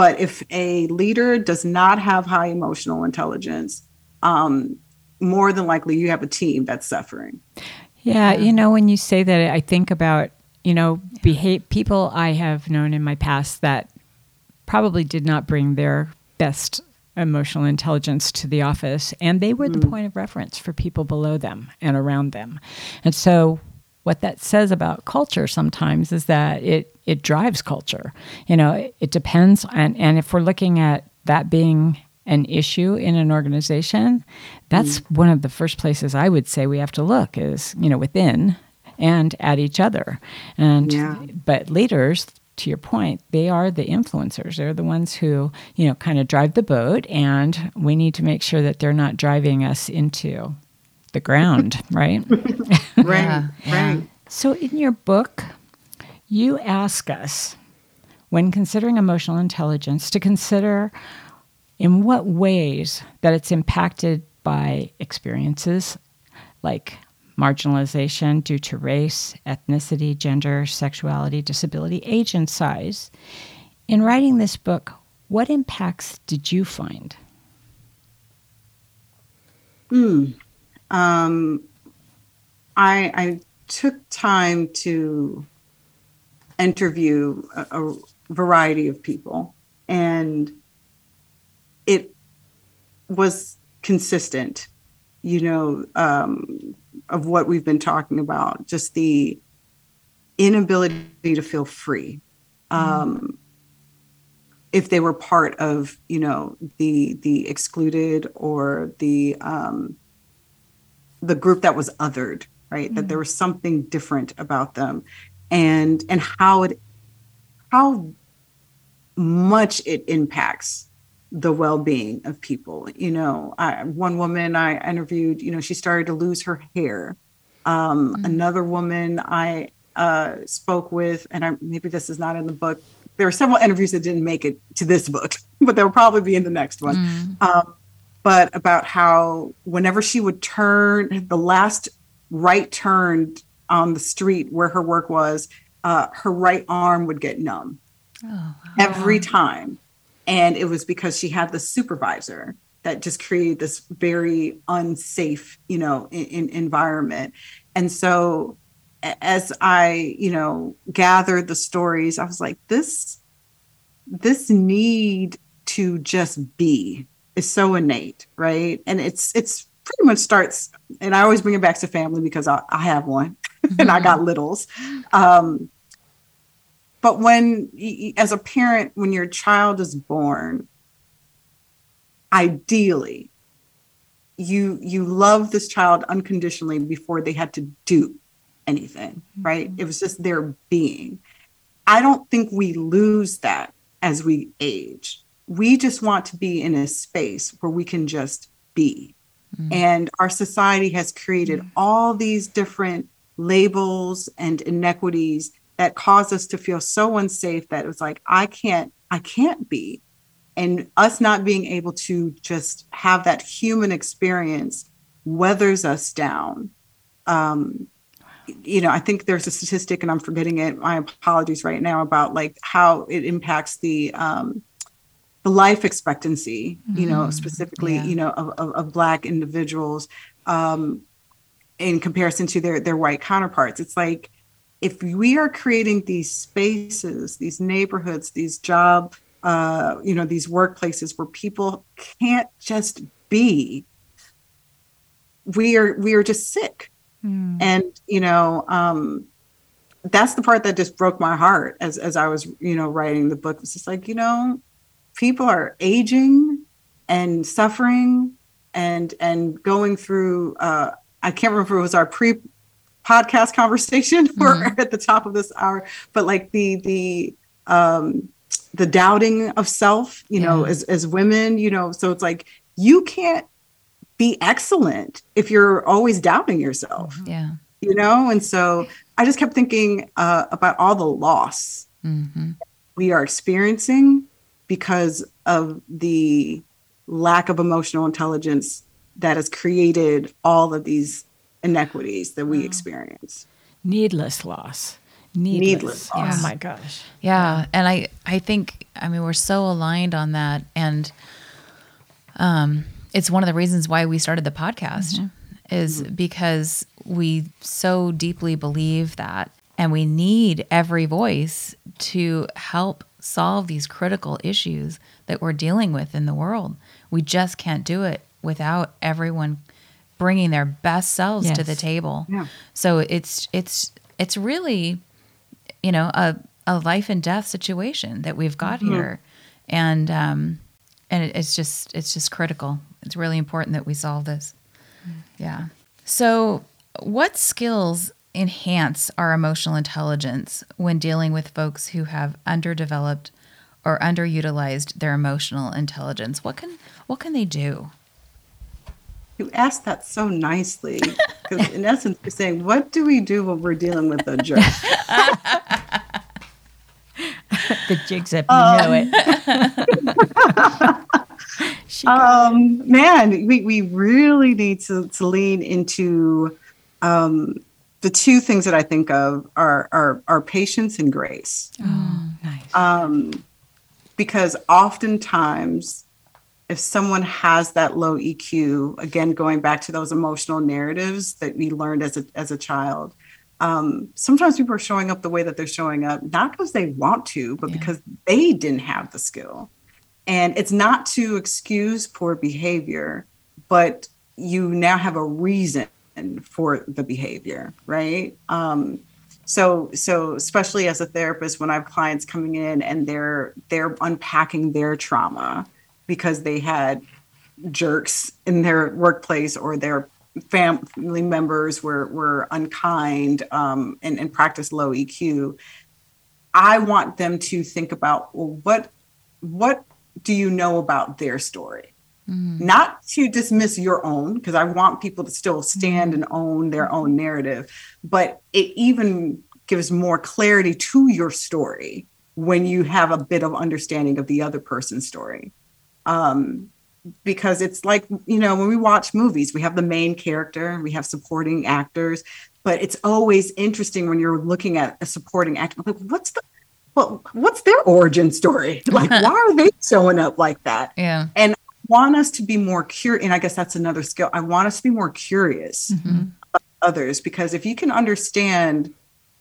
Speaker 3: but if a leader does not have high emotional intelligence um, more than likely you have a team that's suffering
Speaker 2: yeah, you know when you say that i think about you know behave people i have known in my past that probably did not bring their best emotional intelligence to the office, and they were mm. the point of reference for people below them and around them. And so, what that says about culture sometimes is that it it drives culture. You know, it, it depends, and and if we're looking at that being an issue in an organization, that's mm. one of the first places I would say we have to look is you know within and at each other. And yeah. but leaders to your point, they are the influencers. They're the ones who, you know, kind of drive the boat, and we need to make sure that they're not driving us into the ground, right?
Speaker 3: right, yeah, right.
Speaker 2: So, in your book, you ask us, when considering emotional intelligence, to consider in what ways that it's impacted by experiences like marginalization due to race, ethnicity, gender, sexuality, disability, age, and size. In writing this book, what impacts did you find?
Speaker 3: Mm. Um, I, I took time to interview a, a variety of people, and it was consistent. You know, um, of what we've been talking about, just the inability to feel free. Um, if they were part of, you know, the the excluded or the um, the group that was othered, right? Mm-hmm. That there was something different about them, and and how it how much it impacts the well-being of people you know I, one woman i interviewed you know she started to lose her hair um, mm-hmm. another woman i uh, spoke with and I, maybe this is not in the book there were several interviews that didn't make it to this book but they'll probably be in the next one mm-hmm. um, but about how whenever she would turn the last right turn on the street where her work was uh, her right arm would get numb oh, every time. And it was because she had the supervisor that just created this very unsafe, you know, in, in environment. And so as I, you know, gathered the stories, I was like, this, this need to just be is so innate, right? And it's it's pretty much starts, and I always bring it back to family because I, I have one mm-hmm. and I got littles. Um, but when, as a parent, when your child is born, ideally, you you love this child unconditionally before they had to do anything, mm-hmm. right? It was just their being. I don't think we lose that as we age. We just want to be in a space where we can just be. Mm-hmm. And our society has created mm-hmm. all these different labels and inequities that cause us to feel so unsafe that it was like i can't i can't be and us not being able to just have that human experience weathers us down um, you know i think there's a statistic and i'm forgetting it my apologies right now about like how it impacts the um, the life expectancy you know mm-hmm. specifically yeah. you know of, of, of black individuals um, in comparison to their their white counterparts it's like if we are creating these spaces, these neighborhoods, these job, uh, you know, these workplaces where people can't just be, we are we are just sick. Mm. And you know, um, that's the part that just broke my heart as as I was, you know, writing the book. It's just like, you know, people are aging and suffering and and going through uh I can't remember if it was our pre podcast conversation. We're at the top of this hour, but like the the um the doubting of self, you know, as as women, you know, so it's like you can't be excellent if you're always doubting yourself,
Speaker 1: Yeah.
Speaker 3: you know? And so I just kept thinking uh, about all the loss
Speaker 1: hmm
Speaker 3: we are experiencing because of the lack of emotional intelligence that has created all of these inequities that we experience.
Speaker 2: Needless loss. Needless,
Speaker 3: Needless
Speaker 2: Oh my gosh.
Speaker 1: Yeah, and I I think I mean we're so aligned on that, and um, it's one of the reasons why we started the podcast is because we so deeply believe that, and we need every voice to help solve these critical issues that we're dealing with in the world. We just can't do it without everyone bringing their best selves to the table.
Speaker 3: Yeah.
Speaker 1: So it's it's it's really you know a a life and death situation that we've got here. And um and it, it's just it's just critical. It's really important that we solve this. Yeah. So what skills enhance our emotional intelligence when dealing with folks who have underdeveloped or underutilized their emotional intelligence what can what can they do
Speaker 3: You asked that so nicely because, in essence, you're saying, What do we do when we're dealing with a jerk?
Speaker 2: The jigs up, you know it.
Speaker 3: um, man, we, we really need to, to lean into um, the two things that I think of are, are, are patience and grace.
Speaker 2: oh, nice.
Speaker 3: um, because oftentimes if someone has that low eq again going back to those emotional narratives that we learned as a, as a child um, sometimes people are showing up the way that they're showing up not because they want to but
Speaker 1: Yeah.
Speaker 3: because they didn't have the skill and it's not to excuse poor behavior but you now have a reason for the behavior right? Um, so so especially as a therapist when i have clients coming in and they're they're unpacking their trauma because they had jerks in their workplace or their family members were were unkind um, and, and practice low eq i want them to think about well what what do you know about their story not to dismiss your own because i want people to still stand and own their own narrative but it even gives more clarity to your story when you have a bit of understanding of the other person's story. Um, because it's like you know when we watch movies we have the main character we have supporting actors but it's always interesting when you're looking at a supporting actor like what's the well, what's their origin story? Like why are they showing up like that?
Speaker 1: Yeah.
Speaker 3: And want us to be more curious and i guess that's another skill i want us to be more curious mm-hmm. about others because if you can understand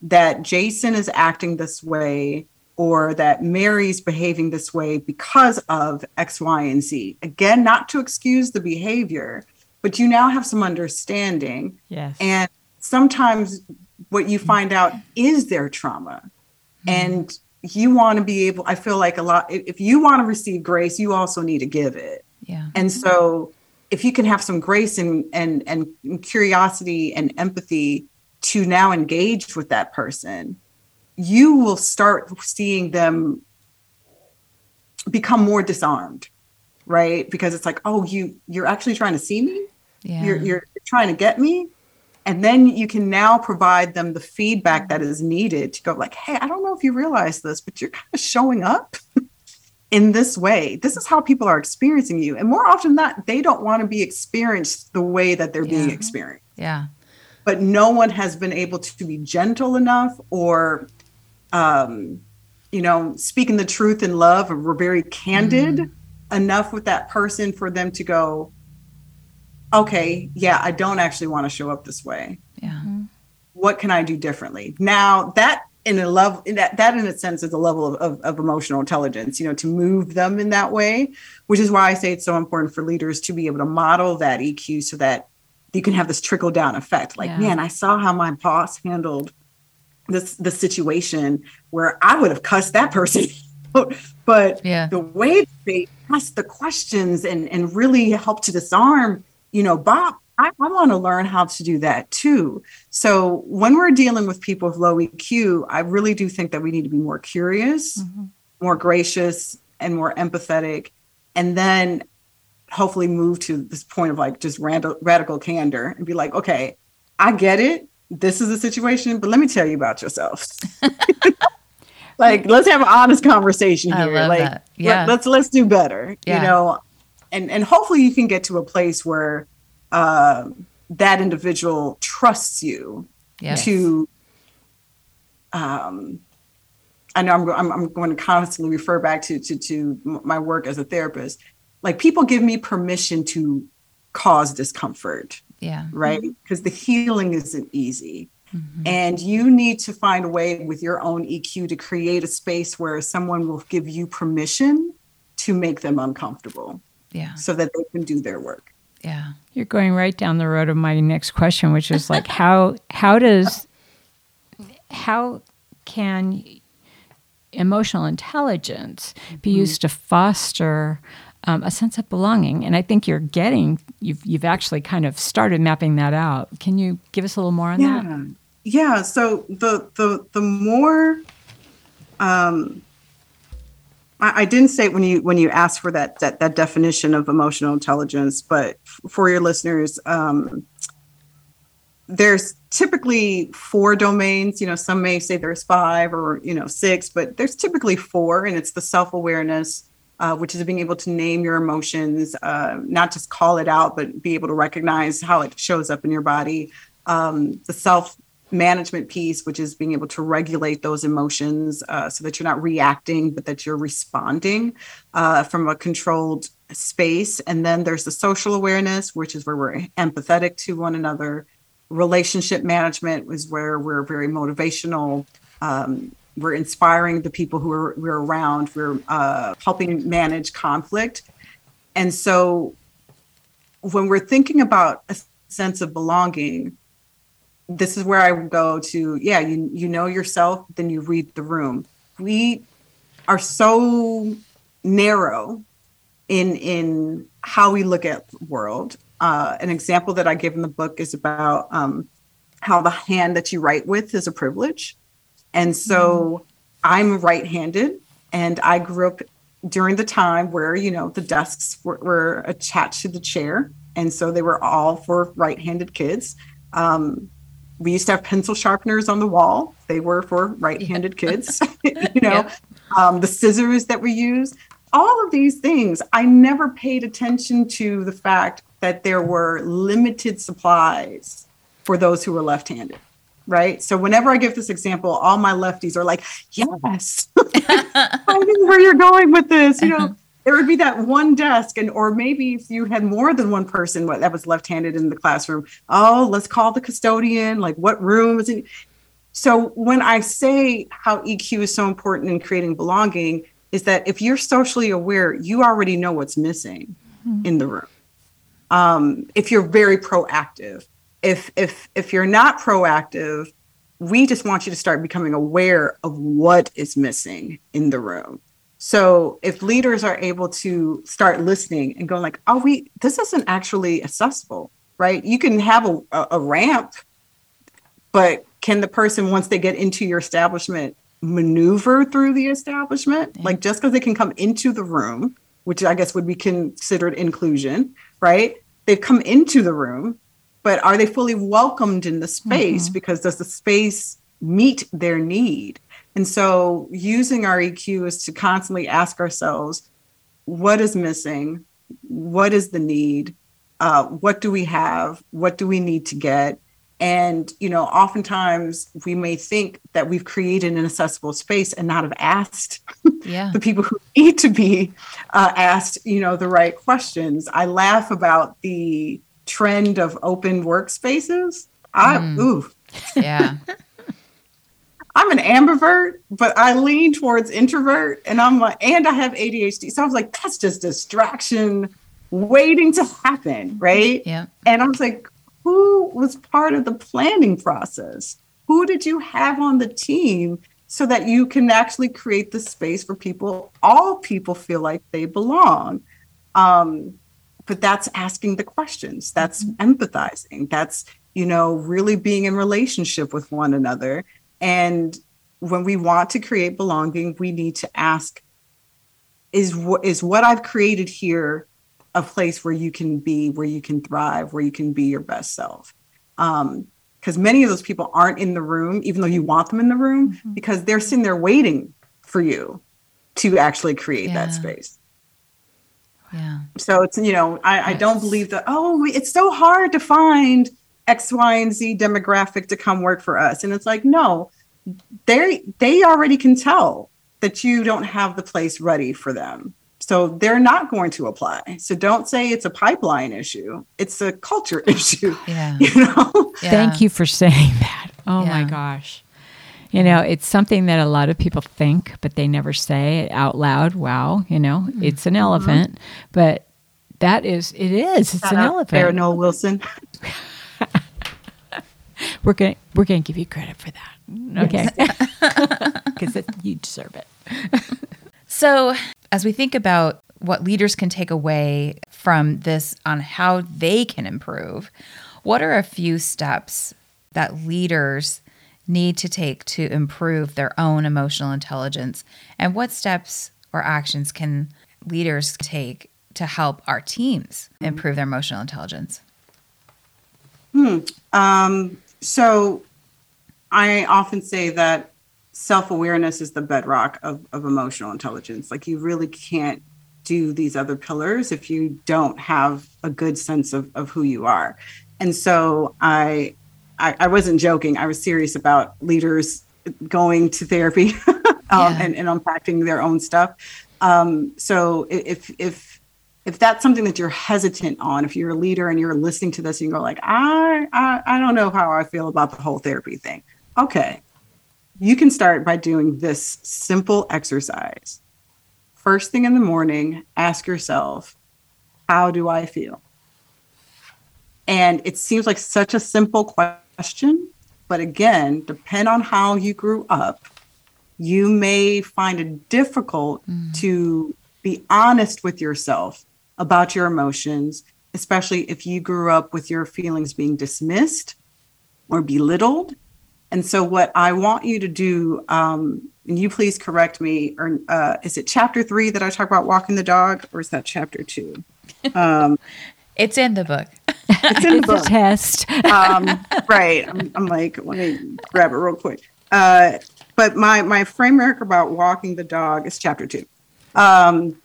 Speaker 3: that jason is acting this way or that mary's behaving this way because of x y and z again not to excuse the behavior but you now have some understanding
Speaker 2: yes.
Speaker 3: and sometimes what you find out is their trauma. Mm-hmm. And you want to be able, I feel like a lot, if you want to receive grace, you also need to give it.
Speaker 1: Yeah.
Speaker 3: And so if you can have some grace and and and curiosity and empathy to now engage with that person, you will start seeing them become more disarmed, right? Because it's like, oh, you you're actually trying to see me?
Speaker 1: yeah.
Speaker 3: You're you're trying to get me? And then you can now provide them the feedback that mm-hmm. is needed to go like hey i don't know if you realize this but you're kind of showing up in this way. This is how people are experiencing you. And more often than not they don't want to be experienced the way that they're being experienced.
Speaker 1: Yeah.
Speaker 3: But no one has been able to be gentle enough or um you know speaking the truth in love or we're very candid enough with that person for them to go okay yeah i don't actually want to show up this way.
Speaker 1: Yeah.
Speaker 3: What can i do differently? Now that in a level that that in a sense is a level of, of, of emotional intelligence you know to move them in that way which is why i say it's so important for leaders to be able to model that eq so that you can have this trickle down effect like
Speaker 1: Yeah.
Speaker 3: man i saw how my boss handled this the situation where i would have cussed that person but
Speaker 1: Yeah.
Speaker 3: the way they asked the questions and and really helped to disarm you know bob I, I want to learn how to do that too. So when we're dealing with people with low EQ, I really do think that we need to be more curious, mm-hmm. more gracious, and more empathetic. And then hopefully move to this point of like just radical, radical candor and be like, okay, I get it. This is a situation, but let me tell you about yourself. like, let's have an honest conversation here. like, that. yeah, let, us let's do better. Yeah. You know, and and hopefully you can get to a place where uh, that individual trusts you yes. to. Um, I know I'm, I'm, I'm going to constantly refer back to, to to my work as a therapist. Like people give me permission to cause discomfort.
Speaker 1: Yeah.
Speaker 3: Right. Because mm-hmm. the healing isn't easy. Mm-hmm. And you need to find a way with your own EQ to create a space where someone will give you permission to make them uncomfortable.
Speaker 1: Yeah.
Speaker 3: So that they can do their work.
Speaker 1: Yeah.
Speaker 2: You're going right down the road of my next question, which is like how how does how can emotional intelligence be mm-hmm. used to foster um, a sense of belonging? And I think you're getting you've you've actually kind of started mapping that out. Can you give us a little more on
Speaker 3: yeah.
Speaker 2: that?
Speaker 3: Yeah. So the the the more um, I, I didn't say when you when you asked for that that that definition of emotional intelligence, but for your listeners, um, there's typically four domains. You know, some may say there's five or you know six, but there's typically four, and it's the self awareness. Uh, which is being able to name your emotions, uh, not just call it out, but be able to recognize how it shows up in your body. Um, the self management piece, which is being able to regulate those emotions uh, so that you're not reacting, but that you're responding uh, from a controlled space. And then there's the social awareness, which is where we're empathetic to one another. Relationship management is where we're very motivational. Um, we're inspiring the people who are we're around. We're uh, helping manage conflict. And so when we're thinking about a sense of belonging, this is where I would go to, yeah, you you know yourself, then you read the room. We are so narrow in in how we look at world. Uh, an example that I give in the book is about um, how the hand that you write with is a privilege, and so mm. I'm right-handed, and I grew up during the time where you know the desks were, were attached to the chair, and so they were all for right-handed kids. Um, we used to have pencil sharpeners on the wall. They were for right-handed yeah. kids. you know, yeah. um, the scissors that we use. All of these things, I never paid attention to the fact that there were limited supplies for those who were left-handed. Right. So whenever I give this example, all my lefties are like, "Yes, I know where you're going with this." You know, there would be that one desk and or maybe if you had more than one person that was left-handed in the classroom. Oh let's call the custodian like what room is it? So when i say how eq is so important in creating belonging is that if you're socially aware you already know what's missing mm-hmm. in the room. Um, if you're very proactive. If if if you're not proactive we just want you to start becoming aware of what is missing in the room so if leaders are able to start listening and go like, oh, we this isn't actually accessible, right? You can have a, a ramp, but can the person once they get into your establishment maneuver through the establishment? Yeah. Like just because they can come into the room, which I guess would be considered inclusion, right? They've come into the room, but are they fully welcomed in the space? Mm-hmm. Because does the space meet their need? And so using our EQ is to constantly ask ourselves, what is missing? What is the need? Uh, what do we have? What do we need to get? And, you know, oftentimes we may think that we've created an accessible space and not have asked yeah. the people who need to be uh, asked, you know, the right questions. I laugh about the trend of open workspaces. I, mm. ooh.
Speaker 1: Yeah.
Speaker 3: I'm an ambivert, but I lean towards introvert, and I'm like, and I have ADHD. So I was like, that's just distraction waiting to happen, right?
Speaker 1: Yeah.
Speaker 3: And I was like, who was part of the planning process? Who did you have on the team so that you can actually create the space for people, all people feel like they belong? Um, but that's asking the questions that's mm-hmm. empathizing that's you know really being in relationship with one another and when we want to create belonging we need to ask is what is what i've created here a place where you can be where you can thrive where you can be your best self um because many of those people aren't in the room even though you want them in the room mm-hmm. because they're sitting there waiting for you to actually create yeah. that space
Speaker 1: yeah.
Speaker 3: So it's, you know, I. I don't believe that, oh, it's so hard to find X, Y, and Z demographic to come work for us. And it's like, no, they they already can tell that you don't have the place ready for them. So they're not going to apply. So don't say it's a pipeline issue. It's a culture issue.
Speaker 1: Yeah.
Speaker 3: You know?
Speaker 2: Yeah. Thank you for saying that. Oh yeah. my gosh. You know, it's something that a lot of people think, but they never say it out loud. Wow, you know, mm-hmm. it's an elephant, mm-hmm. but that is, it is, it's Shout an elephant.
Speaker 3: There, Noel Wilson.
Speaker 2: we're going to we're going to give you credit for that. Okay. Because you deserve it.
Speaker 1: so, as we think about what leaders can take away from this on how they can improve, what are a few steps that leaders need to take to improve their own emotional intelligence? And what steps or actions can leaders take to help our teams improve their emotional intelligence?
Speaker 3: Hmm. Um, so I often say that self awareness is the bedrock of, of emotional intelligence. Like you really can't do these other pillars if you don't have a good sense of, of who you are. And so I I, I wasn't joking. I was serious about leaders going to therapy um, yeah. and, and unpacking their own stuff. Um, so if if if that's something that you're hesitant on, if you're a leader and you're listening to this and you go like, I, I I don't know how I feel about the whole therapy thing. Okay, you can start by doing this simple exercise. First thing in the morning, ask yourself, how do I feel? And it seems like such a simple question. But again, depend on how you grew up, you may find it difficult mm. to be honest with yourself about your emotions, especially if you grew up with your feelings being dismissed or belittled. And so, what I want you to do, um, and you please correct me, or uh, is it chapter three that I talk about walking the dog, or is that chapter two? Um,
Speaker 1: it's in the book.
Speaker 3: It's in the book.
Speaker 2: test.
Speaker 3: Um, right. I'm, I'm, like, let me grab it real quick. Uh, but my my framework about walking the dog is chapter two. Um,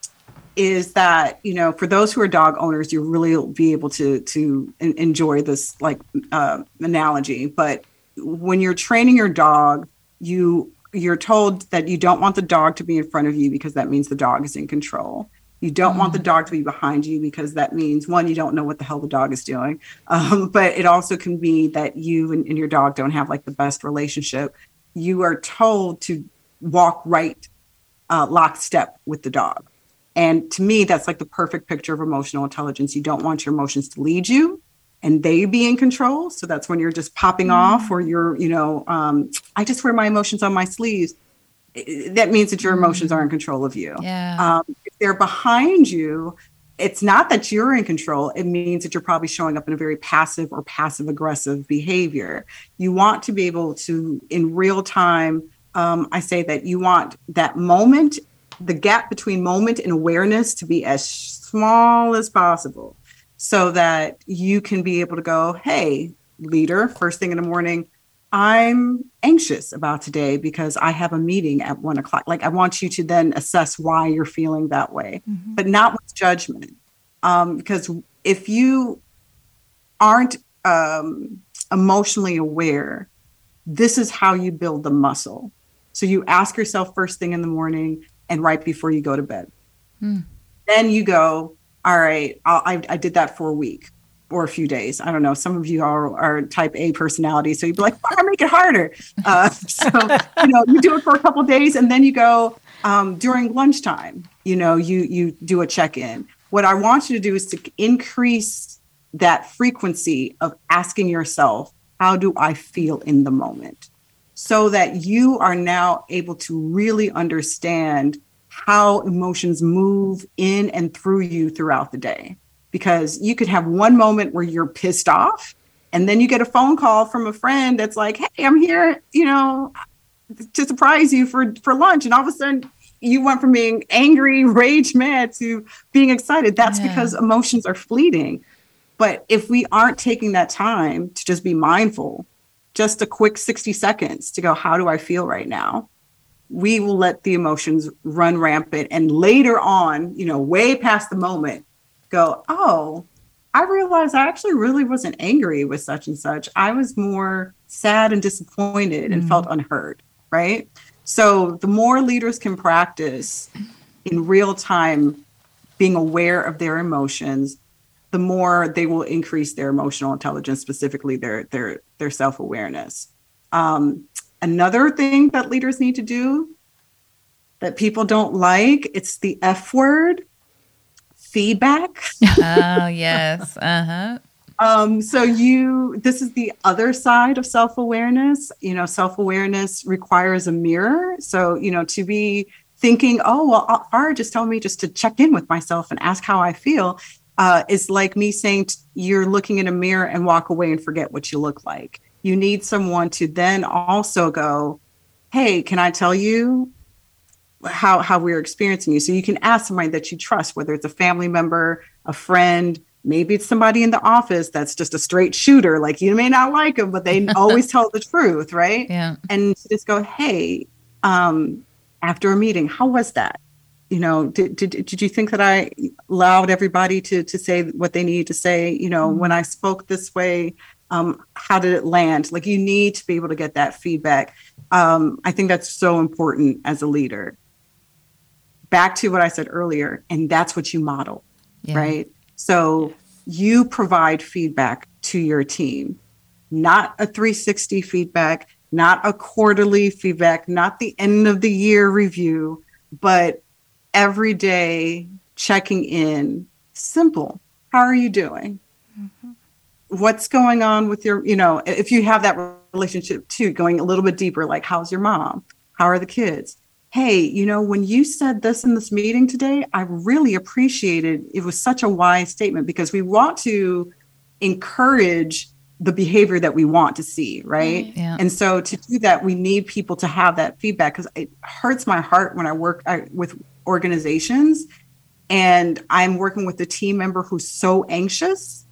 Speaker 3: is that you know for those who are dog owners, you'll really be able to to enjoy this like uh, analogy. But when you're training your dog, you you're told that you don't want the dog to be in front of you because that means the dog is in control. You don't mm. want the mm. dog to be behind you because that means one, you don't know what the hell the dog is doing. Um, but it also can be that you and, and your dog don't have like the best relationship. You are told to walk right uh, lockstep with the dog. And to me, that's like the perfect picture of emotional intelligence. You don't want your emotions to lead you and they be in control. So that's when you're just popping mm. off or you're, you know, um, I just wear my emotions on my sleeves that means that your emotions are in control of you.
Speaker 1: Yeah.
Speaker 3: Um, if they're behind you, it's not that you're in control. It means that you're probably showing up in a very passive or passive aggressive behavior. You want to be able to, in real time, um, I say that you want that moment, the gap between moment and awareness to be as small as possible so that you can be able to go, hey, leader, first thing in the morning, I'm anxious about today because I have a meeting at one o'clock. Like, I want you to then assess why you're feeling that way, mm-hmm. but not with judgment. Um, because if you aren't um, emotionally aware, this is how you build the muscle. So you ask yourself first thing in the morning and right before you go to bed. Mm. Then you go, all right, I, I did that for a week or a few days. I don't know. Some of you are, are type A personality, so you'd be like, "Why make it harder?" Uh, so you know, you do it for a couple days, and then you go um, during lunchtime. You know, you you do a check in. What I want you to do is to increase that frequency of asking yourself, "How do I feel in the moment?" So that you are now able to really understand how emotions move in and through you throughout the day. Because you could have one moment where you're pissed off and then you get a phone call from a friend that's like hey i'm here you know to surprise you for for lunch. And all of a sudden you went from being angry rage mad to being excited. That's yeah. because emotions are fleeting. But if we aren't taking that time to just be mindful just a quick 60 seconds to go how do i feel right now we will let the emotions run rampant and later on you know way past the moment go oh I realized I actually really wasn't angry with such and such. I was more sad and disappointed and mm felt unheard, right? So the more leaders can practice in real time being aware of their emotions, the more they will increase their emotional intelligence, specifically their their their self-awareness. Um, another thing that leaders need to do that people don't like, it's the F word feedback.
Speaker 1: oh, yes. Uh-huh.
Speaker 3: Um, so you this is the other side of self-awareness. You know, self-awareness requires a mirror. So, you know, to be thinking, oh, well, Farah just told me just to check in with myself and ask how I feel. Uh, is like me saying t- you're looking in a mirror and walk away and forget what you look like. You need someone to then also go, hey, can I tell you how how we're experiencing you. So you can ask somebody that you trust, whether it's a family member, a friend, maybe it's somebody in the office that's just a straight shooter. Like you may not like them, but they always tell the truth, right?
Speaker 1: Yeah.
Speaker 3: And just go, hey, um, after a meeting, how was that? You know, did, did did you think that I allowed everybody to to say what they need to say? You know, mm-hmm. when I spoke this way, um, how did it land? Like you need to be able to get that feedback. Um, I think that's so important as a leader back to what I said earlier, and that's what you model, yeah. right? So you provide feedback to your team, not a 360 feedback, not a quarterly feedback, not the end of the year review, but every day checking in. Simple. How are you doing? Mm-hmm. What's going on with your, you know, if you have that relationship too, going a little bit deeper, like how's your mom? How are the kids? hey, you know, when you said this in this meeting today, I really appreciated it was such a wise statement because we want to encourage the behavior that we want to see, right?
Speaker 1: Yeah.
Speaker 3: And so to do that, we need people to have that feedback because it hurts my heart when I work I, with organizations and I'm working with a team member who's so anxious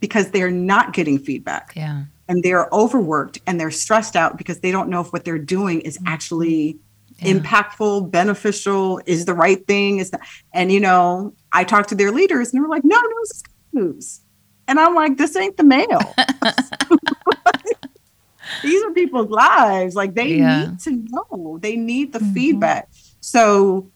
Speaker 3: because they're not getting feedback.
Speaker 1: Yeah.
Speaker 3: And they're overworked and they're stressed out because they don't know if what they're doing is mm-hmm. actually yeah. impactful, beneficial, is the right thing. Is that, and you know, I talked to their leaders and they were like, no, no, this moves. And I'm like, this ain't the mail. These are people's lives. Like they yeah. need to know. They need the mm-hmm. feedback. So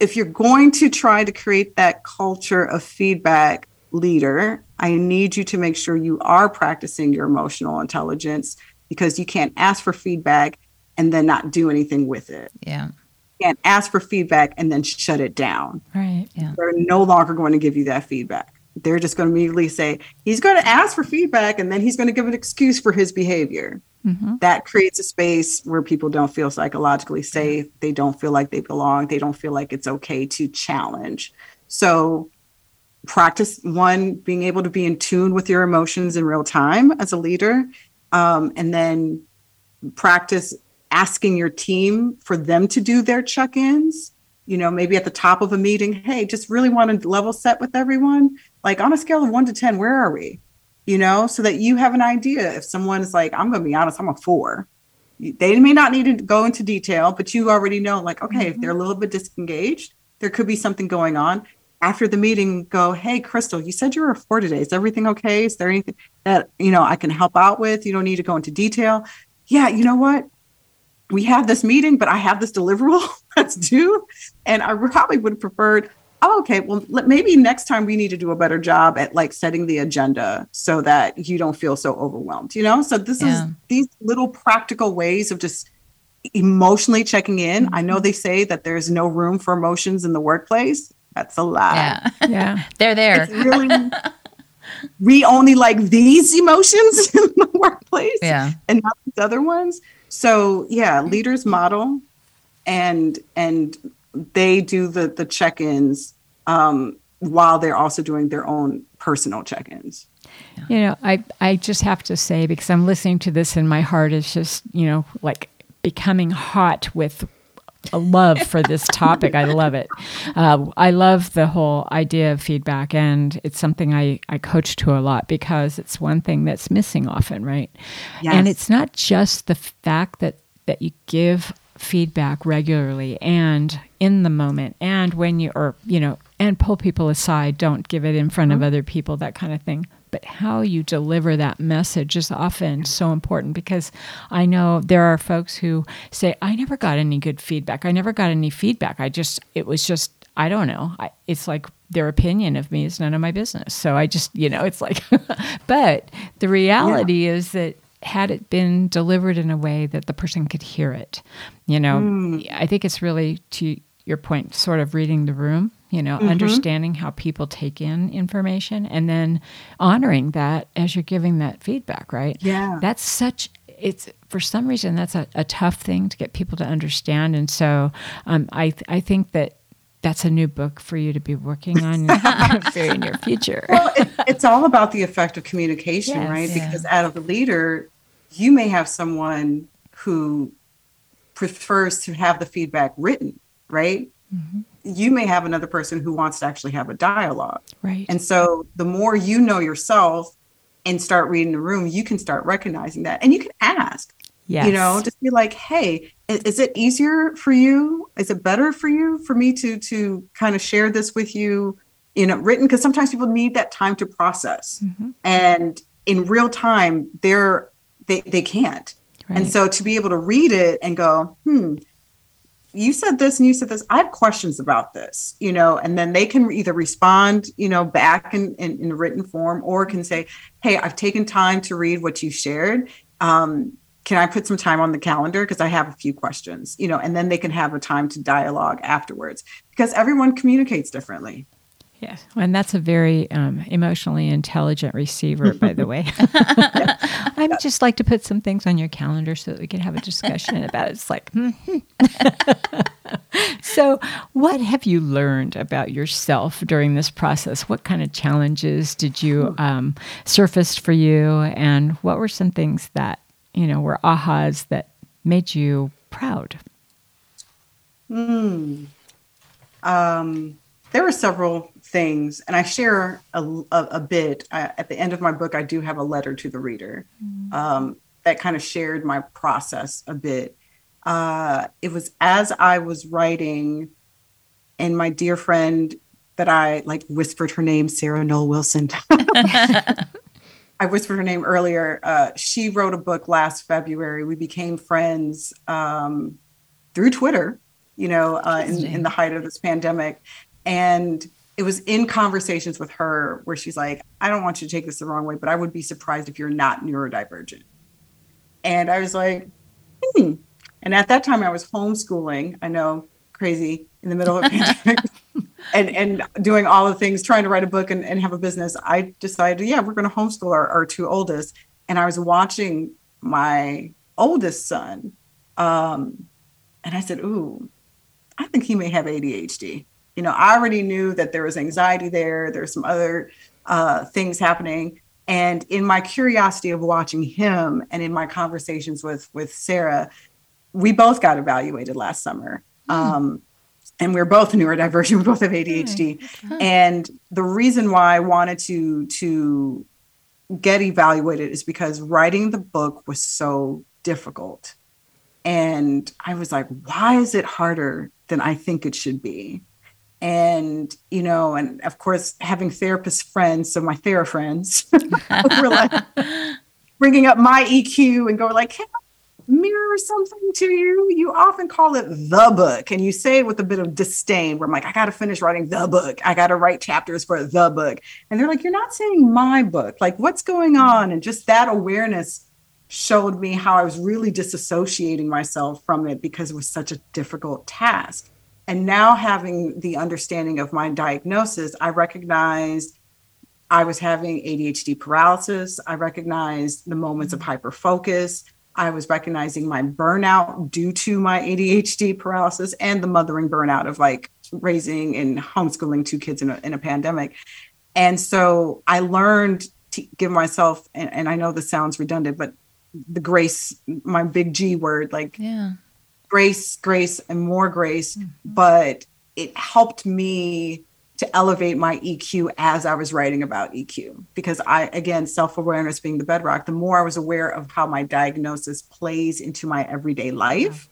Speaker 3: if you're going to try to create that culture of feedback leader, I need you to make sure you are practicing your emotional intelligence because you can't ask for feedback and then not do anything with it.
Speaker 1: Yeah.
Speaker 3: And ask for feedback and then shut it down.
Speaker 1: Right. Yeah.
Speaker 3: They're no longer going to give you that feedback. They're just going to immediately say, he's going to ask for feedback and then he's going to give an excuse for his behavior. Mm-hmm. That creates a space where people don't feel psychologically safe. They don't feel like they belong. They don't feel like it's okay to challenge. So, practice one, being able to be in tune with your emotions in real time as a leader. Um, and then practice asking your team for them to do their check ins. You know, maybe at the top of a meeting, hey, just really want to level set with everyone. Like on a scale of one to 10, where are we? You know, so that you have an idea. If someone is like, I'm going to be honest, I'm a four. They may not need to go into detail, but you already know, like, okay, mm-hmm. if they're a little bit disengaged, there could be something going on. After the meeting, go, hey, Crystal, you said you were a four today. Is everything okay? Is there anything that, you know, I can help out with? You don't need to go into detail. Yeah, you know what? we have this meeting, but I have this deliverable that's due. And I probably would have preferred, oh, okay, well, maybe next time we need to do a better job at like setting the agenda so that you don't feel so overwhelmed, you know? So this yeah. is these little practical ways of just emotionally checking in. Mm-hmm. I know mm-hmm. they say that there's no room for emotions in the workplace. That's a lie.
Speaker 1: Yeah. Yeah. They're there.
Speaker 3: Really, we only like these emotions in the workplace
Speaker 1: yeah.
Speaker 3: and not these other ones. So yeah, leaders model and and they do the the check-ins um, while they're also doing their own personal check-ins.
Speaker 2: You know, I I just have to say because I'm listening to this and my heart is just you know like becoming hot with a love for this topic. I love it. Uh, I love the whole idea of feedback, and it's something I, I coach to a lot because it's one thing that's missing often, right?
Speaker 3: Yes.
Speaker 2: And it's not just the fact that that you give feedback regularly and in the moment and when you are, you know and pull people aside don't give it in front of mm-hmm. other people that kind of thing but how you deliver that message is often so important because I know there are folks who say, I never got any good feedback. I never got any feedback. I just, it was just, I don't know. I, it's like their opinion of me is none of my business. So I just, you know, it's like, but the reality is that had it been delivered in a way that the person could hear it, you know, mm. I think it's really to your point, sort of reading the room, you know, understanding how people take in information and then honoring that as you're giving that feedback, right?
Speaker 3: Yeah.
Speaker 2: That's such, it's for some reason, that's a, a tough thing to get people to understand. And so um, I, I think that that's a new book for you to be working on in very near future.
Speaker 3: well, it, it's all about the effect of communication,
Speaker 2: Yes.
Speaker 3: right?
Speaker 1: Yeah.
Speaker 3: Because out of the leader, you may have someone who prefers to have the feedback written, right? You may have another person who wants to actually have a dialogue.
Speaker 2: right.
Speaker 3: And so the more you know yourself and start reading the room, you can start recognizing that. And you can ask,
Speaker 2: yes.
Speaker 3: you know, just be like, hey, is it easier for you? Is it better for you for me to to kind of share this with you, you know, written? Because sometimes people need that time to process.
Speaker 2: Mhm.
Speaker 3: And in real time, they're they they can't. And so to be able to read it and go, hmm, you said this and you said this. I have questions about this, you know, and then they can either respond, you know, back in, in, in written form or can say, hey, I've taken time to read what you shared. Um, can I put some time on the calendar? Because I have a few questions, you know, and then they can have a time to dialogue afterwards because everyone communicates differently.
Speaker 2: Yes, and that's a very um, emotionally intelligent receiver, by the way. I'd just like to put some things on your calendar so that we can have a discussion about it. It's like, hmm. so, what have you learned about yourself during this process? What kind of challenges did you um, surfaced for you, and what were some things that you know were ahas that made you proud?
Speaker 3: Hmm. Um, there were several things, and I share a, a, a bit. I, at the end of my book, I do have a letter to the reader um, that kind of shared my process a bit. Uh, it was as I was writing, and my dear friend that I like whispered her name, Sarah Noll Wilson. I whispered her name earlier. Uh, she wrote a book last February. We became friends um, through Twitter, you know, uh, in, in the height of this pandemic. And it was in conversations with her where she's like, I don't want you to take this the wrong way, but I would be surprised if you're not neurodivergent. And I was like, hmm. And at that time, I was homeschooling. I know, crazy in the middle of a pandemic and and doing all the things, trying to write a book and, and have a business, I decided, yeah, we're going to homeschool our, our two oldest. And I was watching my oldest son, um, and I said, ooh, I think he may have ADHD. You know, I already knew that there was anxiety there. There's some other uh, things happening. And in my curiosity of watching him, and in my conversations with with Sarah, we both got evaluated last summer. Um, and we're both neurodivergent. We both have ADHD. And the reason why I wanted to to get evaluated is because writing the book was so difficult. And I was like, why is it harder than I think it should be? And, you know, and of course, having therapist friends, so my therapist friends were like bringing up my EQ and going like, can I mirror something to you? You often call it the book and you say it with a bit of disdain where I'm like, I got to finish writing the book. I got to write chapters for the book. And they're like, you're not saying my book. Like, what's going on? And just that awareness showed me how I was really disassociating myself from it because it was such a difficult task. And now having the understanding of my diagnosis, I recognized I was having ADHD paralysis. I recognized the moments of mm-hmm. hyperfocus. I was recognizing my burnout due to my ADHD paralysis and the mothering burnout of like raising and homeschooling two kids in a, in a pandemic. And so I learned to give myself, and, and I know this sounds redundant, but the grace, my big G word, like
Speaker 1: Yeah.
Speaker 3: Grace, grace, and more grace. But it helped me to elevate my EQ as I was writing about EQ. Because I, again, self awareness being the bedrock, the more I was aware of how my diagnosis plays into my everyday life.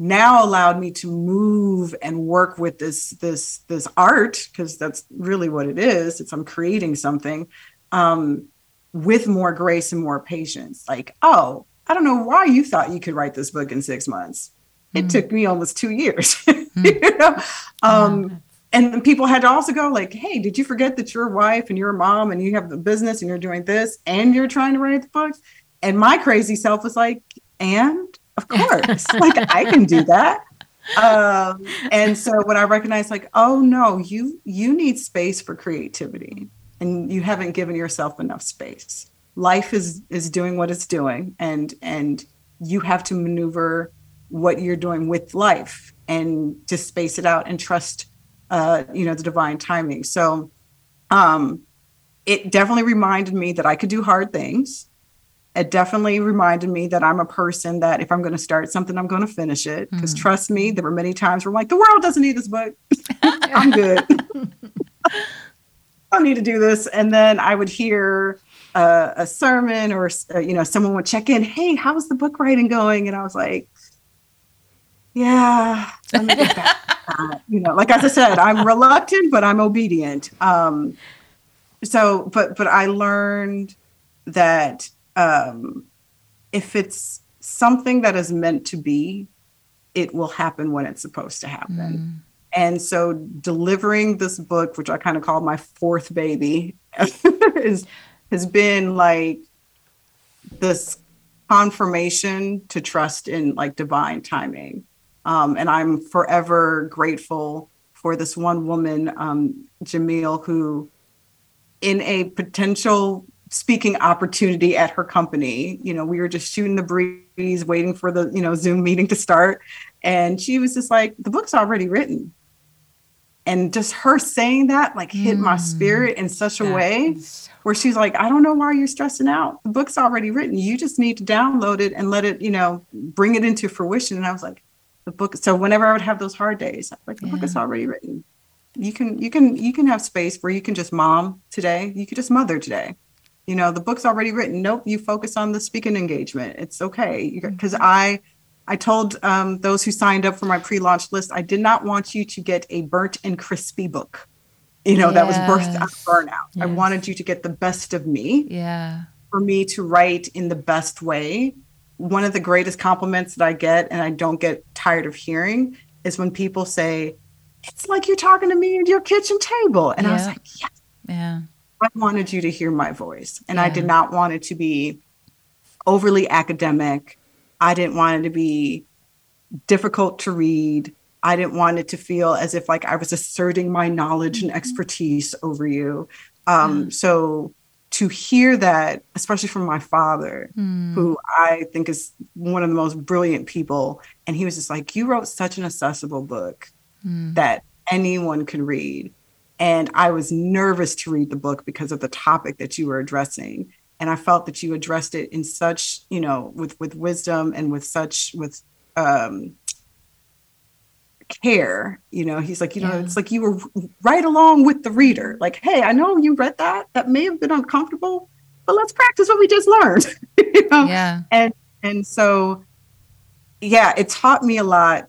Speaker 3: Now allowed me to move and work with this this this art because that's really what it is. It's I'm creating something um, with more grace and more patience. Like, oh, I don't know why you thought you could write this book in six months. It took me almost two years. you know? um, and people had to also go like, hey, did you forget that you're a wife and you're a mom and you have the business and you're doing this and you're trying to write the books? And my crazy self was like, and of course, like I can do that. Um, and so when I recognized like, oh no, you you need space for creativity and you haven't given yourself enough space. Life is is doing what it's doing and and you have to maneuver what you're doing with life and to space it out and trust uh you know the divine timing. So um it definitely reminded me that I could do hard things. It definitely reminded me that I'm a person that if I'm going to start something, I'm going to finish it. Because trust me, there were many times where I'm like, the world doesn't need this book. I'm good. I don't need to do this. And then I would hear uh, a sermon or, uh, you know, someone would check in, hey, how's the book writing going? And I was like, yeah, let me get back to that. you know, like as I said, I'm reluctant, but I'm obedient. Um, so, but, but I learned that um, if it's something that is meant to be, it will happen when it's supposed to happen. And so delivering this book, which I kind of call my fourth baby, is has been like this confirmation to trust in like divine timing. Um, and I'm forever grateful for this one woman, um, Jamil, who in a potential speaking opportunity at her company. You know, we were just shooting the breeze, waiting for the, you know, Zoom meeting to start. And she was just like, the book's already written. And just her saying that like hit my spirit in such a way where she's like, I don't know why you're stressing out. The book's already written. You just need to download it and let it, you know, bring it into fruition. And I was like, the book. So whenever I would have those hard days, like the book is already written. You can, you can, you can have space where you can just mom today. You could just mother today you know the book's already written nope you focus on the speaking engagement it's okay because i i told um, those who signed up for my pre-launch list i did not want you to get a burnt and crispy book you know that was birthed out of
Speaker 1: Yes.
Speaker 3: burnout i wanted you to get the best of me
Speaker 1: Yeah.
Speaker 3: for me to write in the best way one of the greatest compliments that i get and i don't get tired of hearing is when people say it's like you're talking to me at your kitchen table and i was like yeah
Speaker 1: Yeah.
Speaker 3: I wanted you to hear my voice, and I did not want it to be overly academic. I didn't want it to be difficult to read. I didn't want it to feel as if like I was asserting my knowledge and expertise over you. Um, So to hear that, especially from my father, who I think is one of the most brilliant people, and he was just like, "You wrote such an accessible book that anyone could read." And I was nervous to read the book because of the topic that you were addressing. And I felt that you addressed it in such, you know, with with wisdom and with such with um care. You know, he's like, you know,
Speaker 1: Yeah.
Speaker 3: it's like you were right along with the reader. Like, hey, I know you read that. That may have been uncomfortable, but let's practice what we just learned. you know?
Speaker 1: Yeah.
Speaker 3: and and so yeah it taught me a lot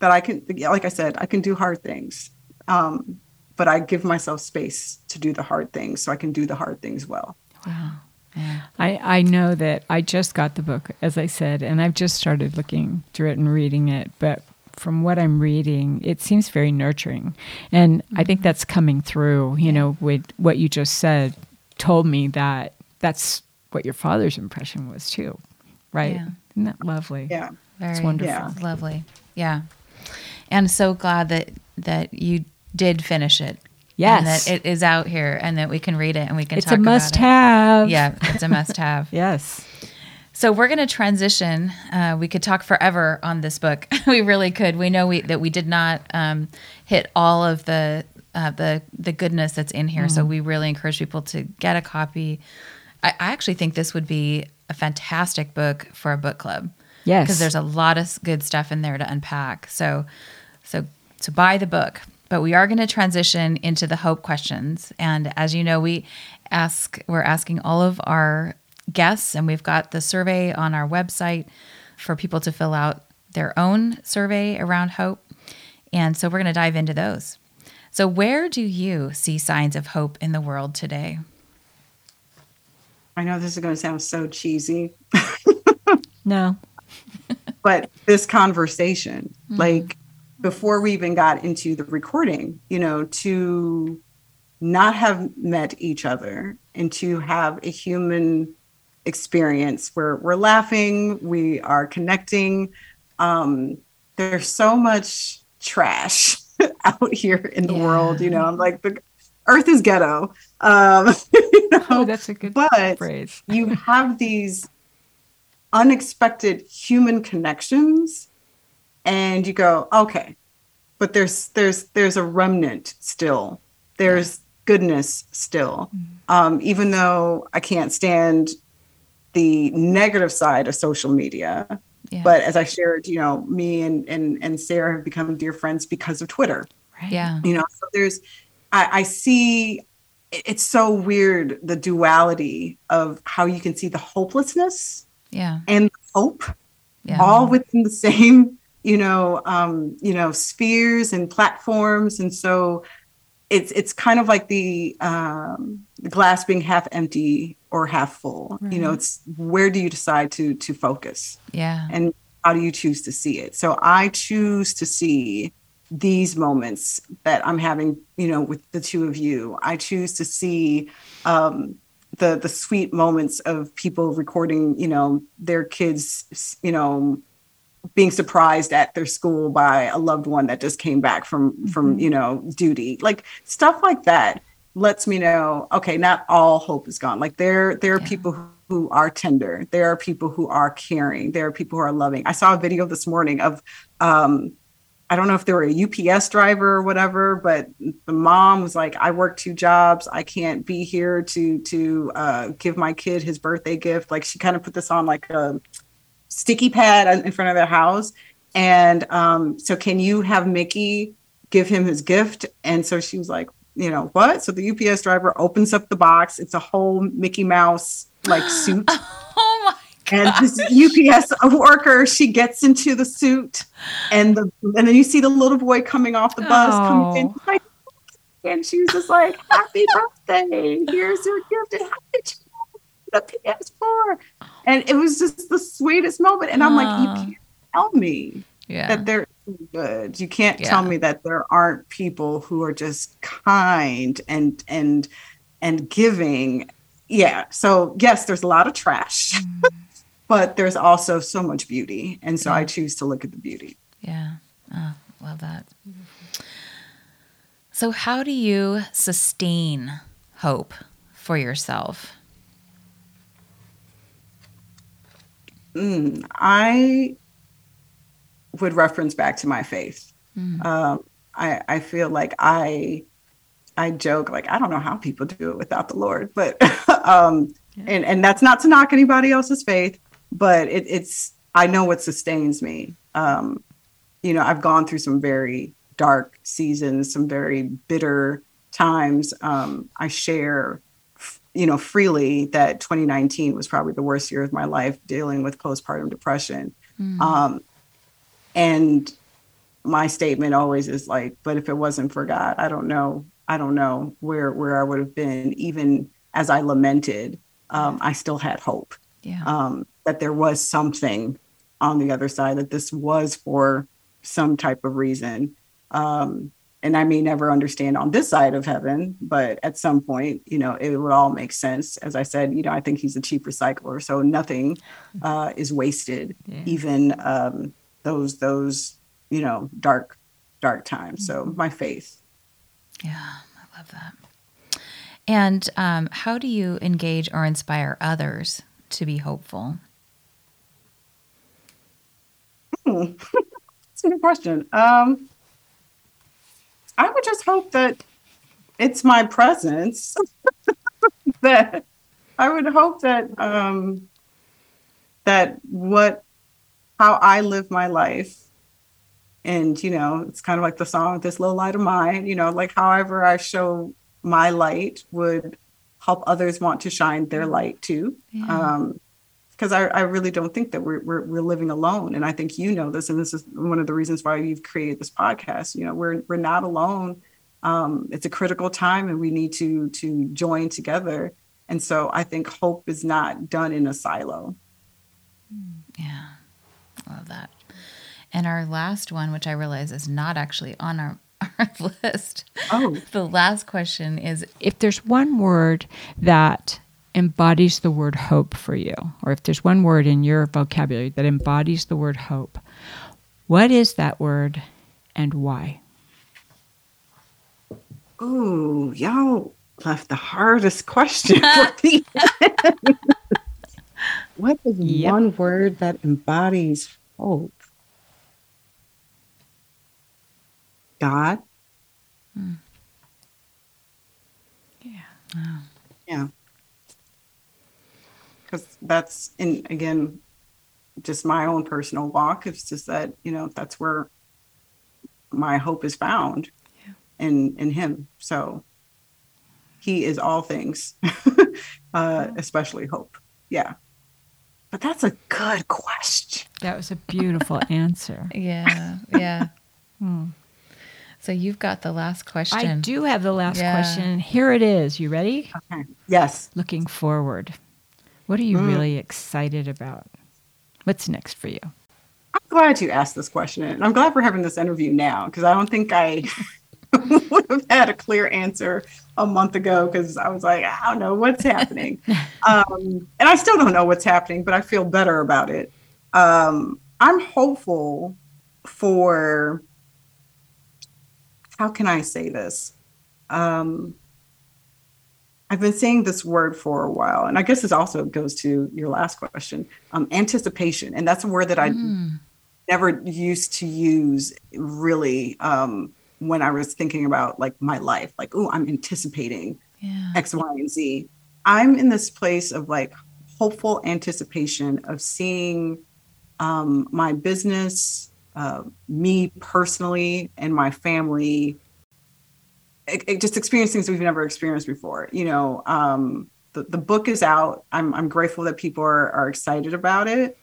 Speaker 3: that i can like i said i can do hard things um but i give myself space to do the hard things so i can do the hard things well
Speaker 1: Wow. Yeah.
Speaker 2: I, I know that I just got the book, as I said, and I've just started looking through it and reading it. But from what I'm reading, it seems very nurturing. And I think mm-hmm. that's coming through, you know, with what you just said, told me that that's what your father's impression was too, right?
Speaker 1: Yeah.
Speaker 2: Isn't that lovely?
Speaker 3: yeah
Speaker 1: Very
Speaker 2: wonderful.
Speaker 3: Yeah.
Speaker 1: Lovely. Yeah. And so glad that that you did finish it. And
Speaker 2: Yes.
Speaker 1: that it is out here and that we can read it and we can
Speaker 2: It's
Speaker 1: talk
Speaker 2: a must have.
Speaker 1: it. Yeah, it's a must have.
Speaker 2: Yes.
Speaker 1: So we're going to transition. Uh, we could talk forever on this book. we really could. We know we, that we did not um, hit all of the uh, the the goodness that's in here. So we really encourage people to get a copy. I, I actually think this would be a fantastic book for a book club.
Speaker 2: Yes.
Speaker 1: because there's a lot of good stuff in there to unpack. So, so so buy the book. But we are going to transition into the hope questions, and as you know, we ask we're asking all of our guests, and we've got the survey on our website for people to fill out their own survey around hope. And so we're going to dive into those. So, where do you see signs of hope in the world today?
Speaker 3: I know this is going to sound so cheesy,
Speaker 2: No.
Speaker 3: but this conversation, mm-hmm. like before we even got into the recording, you know, to not have met each other and to have a human experience where we're laughing, we are connecting. Um, there's so much trash out here in the
Speaker 1: Yeah.
Speaker 3: world, you know. I'm like the earth is ghetto. Um, you know,
Speaker 2: Oh, that's a good
Speaker 3: but
Speaker 2: phrase.
Speaker 3: you have these unexpected human connections and you go okay but there's there's there's a remnant still there's goodness still um, even though i can't stand the negative side of social media
Speaker 1: Yeah.
Speaker 3: but as i shared you know me and and, and sarah have become dear friends because of twitter
Speaker 1: yeah.
Speaker 3: you know so there's I, I see it's so weird the duality of how you can see the hopelessness
Speaker 1: Yeah.
Speaker 3: and hope
Speaker 1: Yeah.
Speaker 3: all within the same you know um you know spheres and platforms and so it's it's kind of like the um the glass being half empty or half full you know it's where do you decide to to focus?
Speaker 1: Yeah.
Speaker 3: and how do you choose to see it? So i choose to see these moments that i'm having you know with the two of you. I choose to see um the the sweet moments of people recording you know their kids you know being surprised at their school by a loved one that just came back from from you know duty. Like stuff like that lets me know okay not all hope is gone like there there are
Speaker 1: Yeah.
Speaker 3: people who, who are tender there are people who are caring there are people who are loving i saw a video this morning of um I don't know if they were a UPS driver or whatever, but the mom was like, "I work two jobs. I can't be here to to uh, give my kid his birthday gift." Like she kind of put this on like a sticky pad in front of their house, and um, so can you have Mickey give him his gift? And so she was like, "You know what?" So the UPS driver opens up the box. It's a whole Mickey Mouse like suit.
Speaker 1: Oh my
Speaker 3: and this UPS worker, she gets into the suit, and the and then you see the little boy coming off the bus, coming in,
Speaker 2: Oh.
Speaker 3: like, and she's just like, "Happy birthday! Here's your gift, and how did you the PS4?" And it was just the sweetest moment, and I'm like, "You can't tell me
Speaker 1: Yeah.
Speaker 3: that they're good. You can't tell me that there aren't people who are just kind and and and giving." Yeah. So yes, there's a lot of trash. But there's also so much beauty. And so I choose to look at the beauty.
Speaker 1: Yeah. Oh, love that. So, how do you sustain hope for yourself?
Speaker 3: Mm, I would reference back to my faith. Um, I, I feel like I I joke like I don't know how people do it without the Lord, but um, and and that's not to knock anybody else's faith, but it, it's I know what sustains me. Um, you know, I've gone through some very dark seasons, some very bitter times. Um, I share, you know, freely that 2019 was probably the worst year of my life dealing with postpartum depression. Um, and my statement always is like, but if it wasn't for God, I don't know. I don't know where where I would have been. Even as I lamented, um, I still had hope
Speaker 1: Yeah.
Speaker 3: um, that there was something on the other side, that this was for some type of reason. Um, and I may never understand on this side of heaven, but at some point, you know, it would all make sense. As I said, you know, I think he's a cheap recycler, so nothing uh, is wasted,
Speaker 2: Yeah.
Speaker 3: even um, those those you know dark dark times. So my faith.
Speaker 1: Yeah. I love that. And um, how do you engage or inspire others to be hopeful?
Speaker 3: Hmm. That's a good question. Um, I would just hope that it's my presence that I would hope that um, that what how I live my life, and you know, it's kind of like the song "This Little Light of Mine." You know, like however I show my light would help others want to shine their light too.
Speaker 1: Yeah.
Speaker 3: Um, because I, I really don't think that we're, we're we're living alone, and I think you know this, and this is one of the reasons why you've created this podcast. You know, we're we're not alone. Um, it's a critical time, and we need to to join together. And so, I think hope is not done in a silo.
Speaker 1: Yeah. Love that. And our last one, which I realize is not actually on our, our list.
Speaker 3: Oh,
Speaker 1: The last question is
Speaker 2: If there's one word that embodies the word hope for you, or if there's one word in your vocabulary that embodies the word hope, what is that word and why?
Speaker 3: ooh, y'all left the hardest question for me. what is
Speaker 2: Yep.
Speaker 3: one word that embodies hope? God.
Speaker 2: Yeah.
Speaker 3: Yeah. Because that's, and again, just my own personal walk. It's just that, you know, that's where my hope is found in, in Him. So He is all things, uh, especially hope. Yeah. But that's a good question.
Speaker 2: That was a beautiful answer.
Speaker 1: yeah, yeah.
Speaker 2: Hmm.
Speaker 1: So you've got the last question.
Speaker 2: I do have the last
Speaker 1: Yeah.
Speaker 2: question. Here it is. You ready?
Speaker 3: Okay. Yes.
Speaker 2: Looking forward. What are you
Speaker 3: Mm.
Speaker 2: really excited about? What's next for you?
Speaker 3: I'm glad you asked this question. And I'm glad we're having this interview now because I don't think I would have had a clear answer a month ago because I was like, I don't know what's happening. um, and I still don't know what's happening, but I feel better about it. Um, I'm hopeful for, how can I say this? Um, I've been saying this word for a while, and I guess this also goes to your last question um, anticipation. And that's a word that I
Speaker 1: Mm.
Speaker 3: never used to use really um, when I was thinking about like my life, like, oh, I'm anticipating
Speaker 1: Yeah.
Speaker 3: X, Y, and Z. I'm in this place of like hopeful anticipation of seeing um, my business, uh, me personally, and my family it, it just experience things we've never experienced before. You know, um, the, the book is out. I'm, I'm grateful that people are, are excited about it.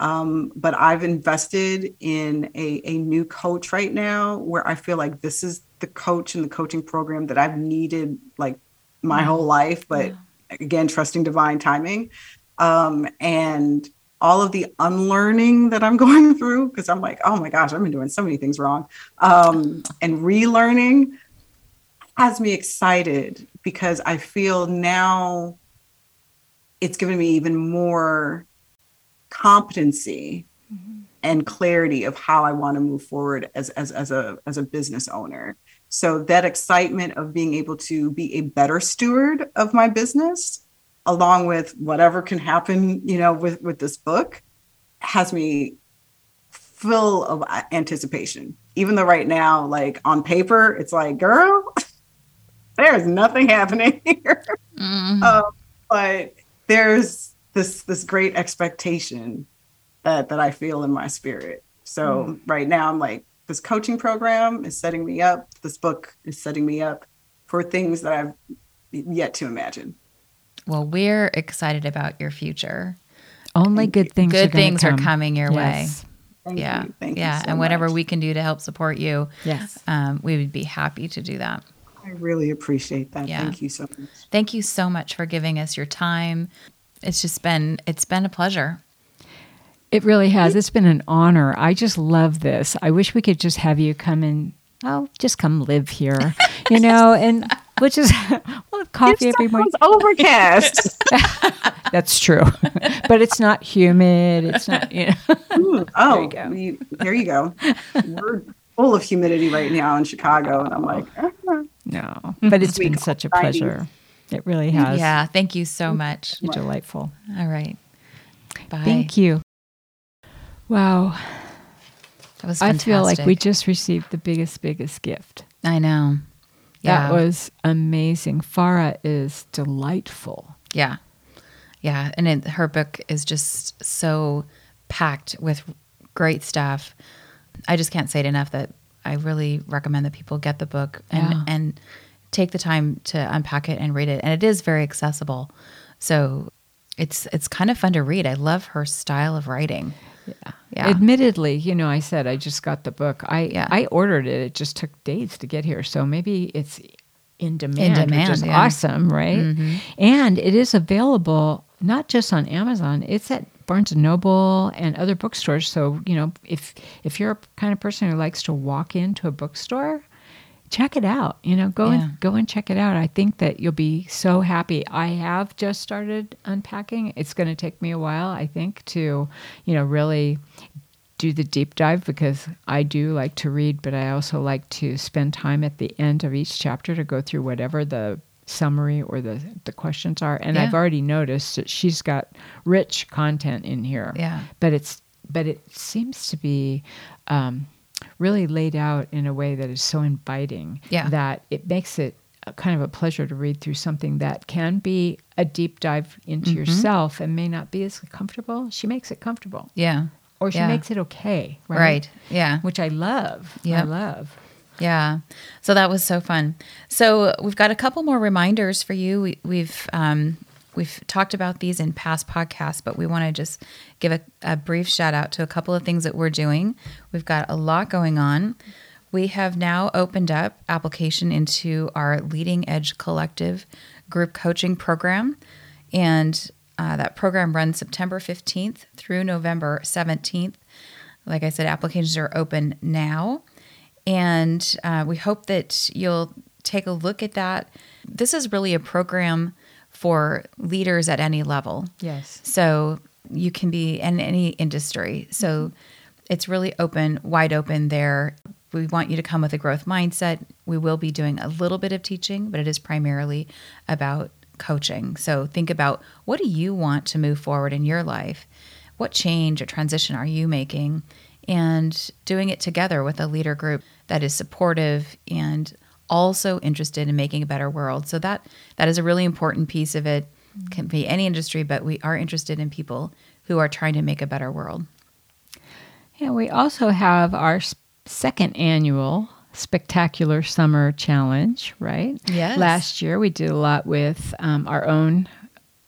Speaker 3: Um, but I've invested in a, a new coach right now where I feel like this is the coach and the coaching program that I've needed like my whole life. But again, trusting divine timing. Um, and all of the unlearning that I'm going through, because I'm like, oh my gosh, I've been doing so many things wrong. Um, and relearning has me excited because I feel now it's given me even more competency and clarity of how I want to move forward as, as, as a as a business owner. So that excitement of being able to be a better steward of my business, along with whatever can happen, you know, with with this book, has me full of anticipation. Even though right now, like on paper, it's like, girl, there's nothing happening here.
Speaker 1: Mm.
Speaker 3: Um, but there's this this great expectation that that I feel in my spirit. So right now I'm like this coaching program is setting me up. This book is setting me up for things that I've yet to imagine.
Speaker 1: Well, we're excited about your future.
Speaker 2: Only good things.
Speaker 1: Good
Speaker 2: are gonna
Speaker 1: things are coming your
Speaker 2: Yes.
Speaker 3: Thank
Speaker 1: yeah.
Speaker 3: you. Thank
Speaker 1: yeah.
Speaker 3: you so
Speaker 1: and whatever
Speaker 3: much.
Speaker 1: we can do to help support you,
Speaker 2: Yes.
Speaker 1: um, we would be happy to do that.
Speaker 3: I really appreciate that.
Speaker 1: Yeah.
Speaker 3: Thank you so much.
Speaker 1: Thank you so much for giving us your time. It's just been it's been a pleasure.
Speaker 2: It really has. It's been an honor. I just love this. I wish we could just have you come and oh, just come live here, you know, and which is just we'll have coffee every morning.
Speaker 3: It's overcast.
Speaker 2: That's true, but it's not humid. It's not, you know.
Speaker 3: Ooh, oh,
Speaker 2: you go.
Speaker 3: you- there you go. We're full of humidity right now in Chicago, and I'm like,
Speaker 2: No, but it's been such a pleasure. It really mm, has.
Speaker 1: Yeah, thank you so mm, much.
Speaker 2: You're delightful.
Speaker 1: All right. Bye.
Speaker 2: Thank you. Wow.
Speaker 1: That was
Speaker 2: I feel like we just received the biggest, biggest gift.
Speaker 1: I know. Yeah.
Speaker 2: That was amazing. Farah is delightful.
Speaker 1: Yeah. Yeah. And it, her book is just so packed with great stuff. I just can't say it enough that I really recommend that people get the book and,
Speaker 2: Yeah.
Speaker 1: and take the time to unpack it and read it. And it is very accessible. So it's it's kind of fun to read. I love her style of writing.
Speaker 2: Yeah.
Speaker 1: Yeah.
Speaker 2: Admittedly, you know, I said I just got the book. I
Speaker 1: Yeah.
Speaker 2: I ordered it. It just took days to get here. So maybe it's in demand, in
Speaker 1: demand,
Speaker 2: which is
Speaker 1: yeah.
Speaker 2: awesome, right? Mm-hmm. And it is available not just on Amazon. It's at Barnes and Noble and other bookstores. So, you know, if if you're a kind of person who likes to walk into a bookstore, check it out. You know, go
Speaker 1: Yeah.
Speaker 2: and go and check it out. I think that you'll be so happy. I have just started unpacking. It's going to take me a while, I think, to, you know, really do the deep dive because I do like to read, but I also like to spend time at the end of each chapter to go through whatever the summary or the the questions are. And
Speaker 1: Yeah.
Speaker 2: I've already noticed that she's got rich content in here.
Speaker 1: Yeah.
Speaker 2: But it's but it seems to be um, really laid out in a way that is so inviting
Speaker 1: Yeah.
Speaker 2: that it makes it a kind of a pleasure to read through something that can be a deep dive into
Speaker 1: Mm-hmm.
Speaker 2: yourself and may not be as comfortable. She makes it comfortable
Speaker 1: Yeah.
Speaker 2: or she
Speaker 1: Yeah.
Speaker 2: makes it okay, right?
Speaker 1: Right. Yeah.
Speaker 2: Which I love. I love.
Speaker 1: Yeah. So that was so fun. So we've got a couple more reminders for you. We, we've um, we've talked about these in past podcasts, but we want to just give a, a brief shout out to a couple of things that we're doing. We've got a lot going on. We have now opened up application into our Leading Edge Collective group coaching program, and uh, that program runs September 15th through November 17th. Like I said, applications are open now. And uh, we hope that you'll take a look at that. This is really a program for leaders at any level.
Speaker 2: Yes.
Speaker 1: So you can be in any industry. So it's really open, wide open there. We want you to come with a growth mindset. We will be doing a little bit of teaching, but it is primarily about coaching. So think about what do you want to move forward in your life? What change or transition are you making? And doing it together with a leader group that is supportive and also interested in making a better world. So that that is a really important piece of it. Can be any industry, but we are interested in people who are trying to make a better world.
Speaker 2: Yeah, we also have our second annual spectacular summer challenge, right?
Speaker 1: Yes.
Speaker 2: Last year we did a lot with um, our own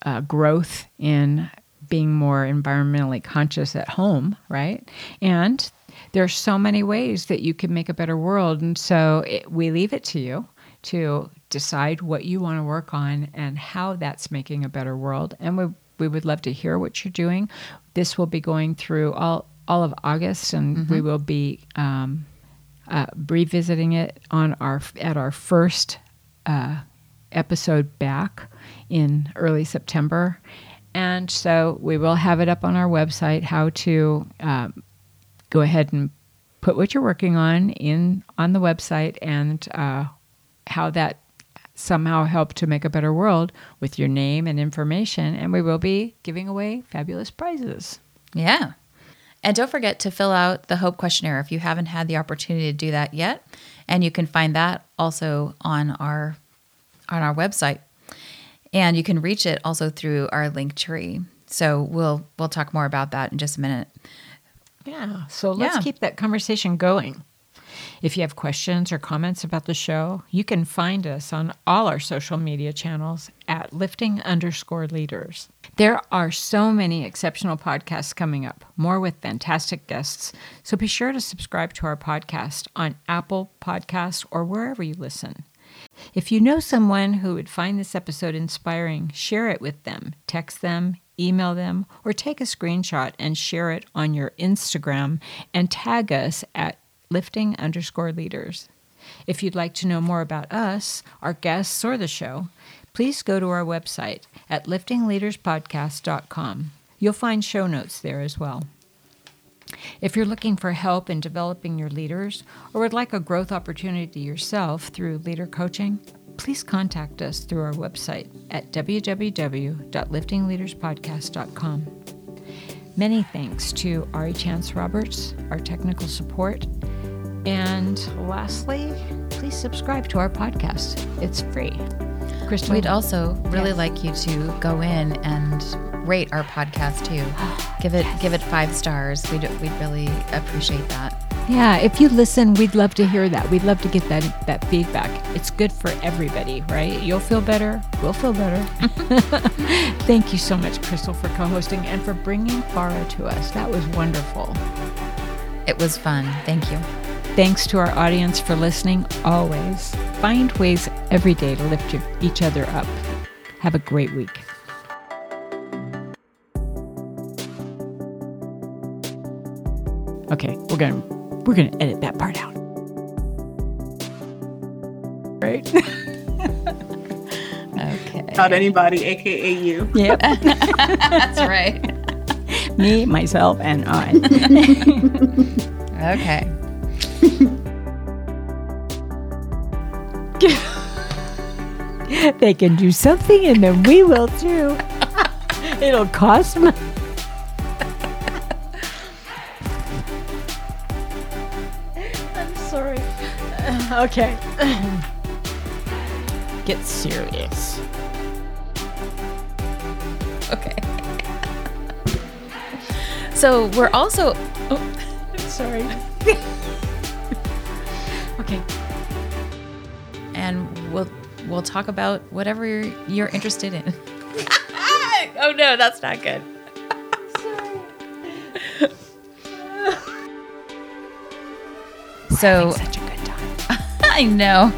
Speaker 2: uh, growth in being more environmentally conscious at home, right? And there's so many ways that you can make a better world, and so it, we leave it to you to decide what you want to work on and how that's making a better world. And we we would love to hear what you're doing. This will be going through all all of August, and we will be um, uh, revisiting it on our at our first uh, episode back in early September. And so we will have it up on our website how to um, go ahead and put what you're working on in on the website and uh, how that somehow helped to make a better world with your name and information. And we will be giving away fabulous prizes.
Speaker 1: Yeah. And don't forget to fill out the Hope questionnaire if you haven't had the opportunity to do that yet. And you can find that also on our on our website. And you can reach it also through our link tree. So we'll we'll talk more about that in just a minute.
Speaker 2: Yeah. So let's
Speaker 1: Yeah.
Speaker 2: keep that conversation going. If you have questions or comments about the show, you can find us on all our social media channels at lifting underscore leaders. There are so many exceptional podcasts coming up, more with fantastic guests. So be sure to subscribe to our podcast on Apple Podcasts or wherever you listen. If you know someone who would find this episode inspiring, share it with them. Text them, email them, or take a screenshot and share it on your Instagram and tag us at lifting underscore leaders. If you'd like to know more about us, our guests, or the show, please go to our website at liftingleaderspodcast.com. You'll find show notes there as well. If you're looking for help in developing your leaders or would like a growth opportunity yourself through leader coaching, please contact us through our website at www.liftingleaderspodcast.com. Many thanks to Ari Chance Roberts, our technical support. And lastly, please subscribe to our podcast. It's free.
Speaker 1: Crystal. We'd also really yes. like you to go in and rate our podcast too. give it give it five stars. We'd we'd really appreciate that.
Speaker 2: Yeah, if you listen, we'd love to hear that. We'd love to get that that feedback. It's good for everybody, right? You'll feel better. We'll feel better. Thank you so much, Crystal, for co-hosting and for bringing Farah to us. That was wonderful.
Speaker 1: It was fun. Thank you.
Speaker 2: Thanks to our audience for listening always. Find ways every day to lift each other up. Have a great week. Okay, we're going to we're going to edit that part out. Right?
Speaker 1: okay.
Speaker 3: Not anybody, aka you.
Speaker 2: Yep.
Speaker 1: That's right.
Speaker 2: Me, myself, and I.
Speaker 1: okay.
Speaker 2: they can do something and then we will too. It'll cost money. Okay. Get serious.
Speaker 1: Okay. so we're also.
Speaker 2: Oh, sorry. okay
Speaker 1: and we'll we'll talk about whatever you're, you're interested in. oh no, that's not good. so I know.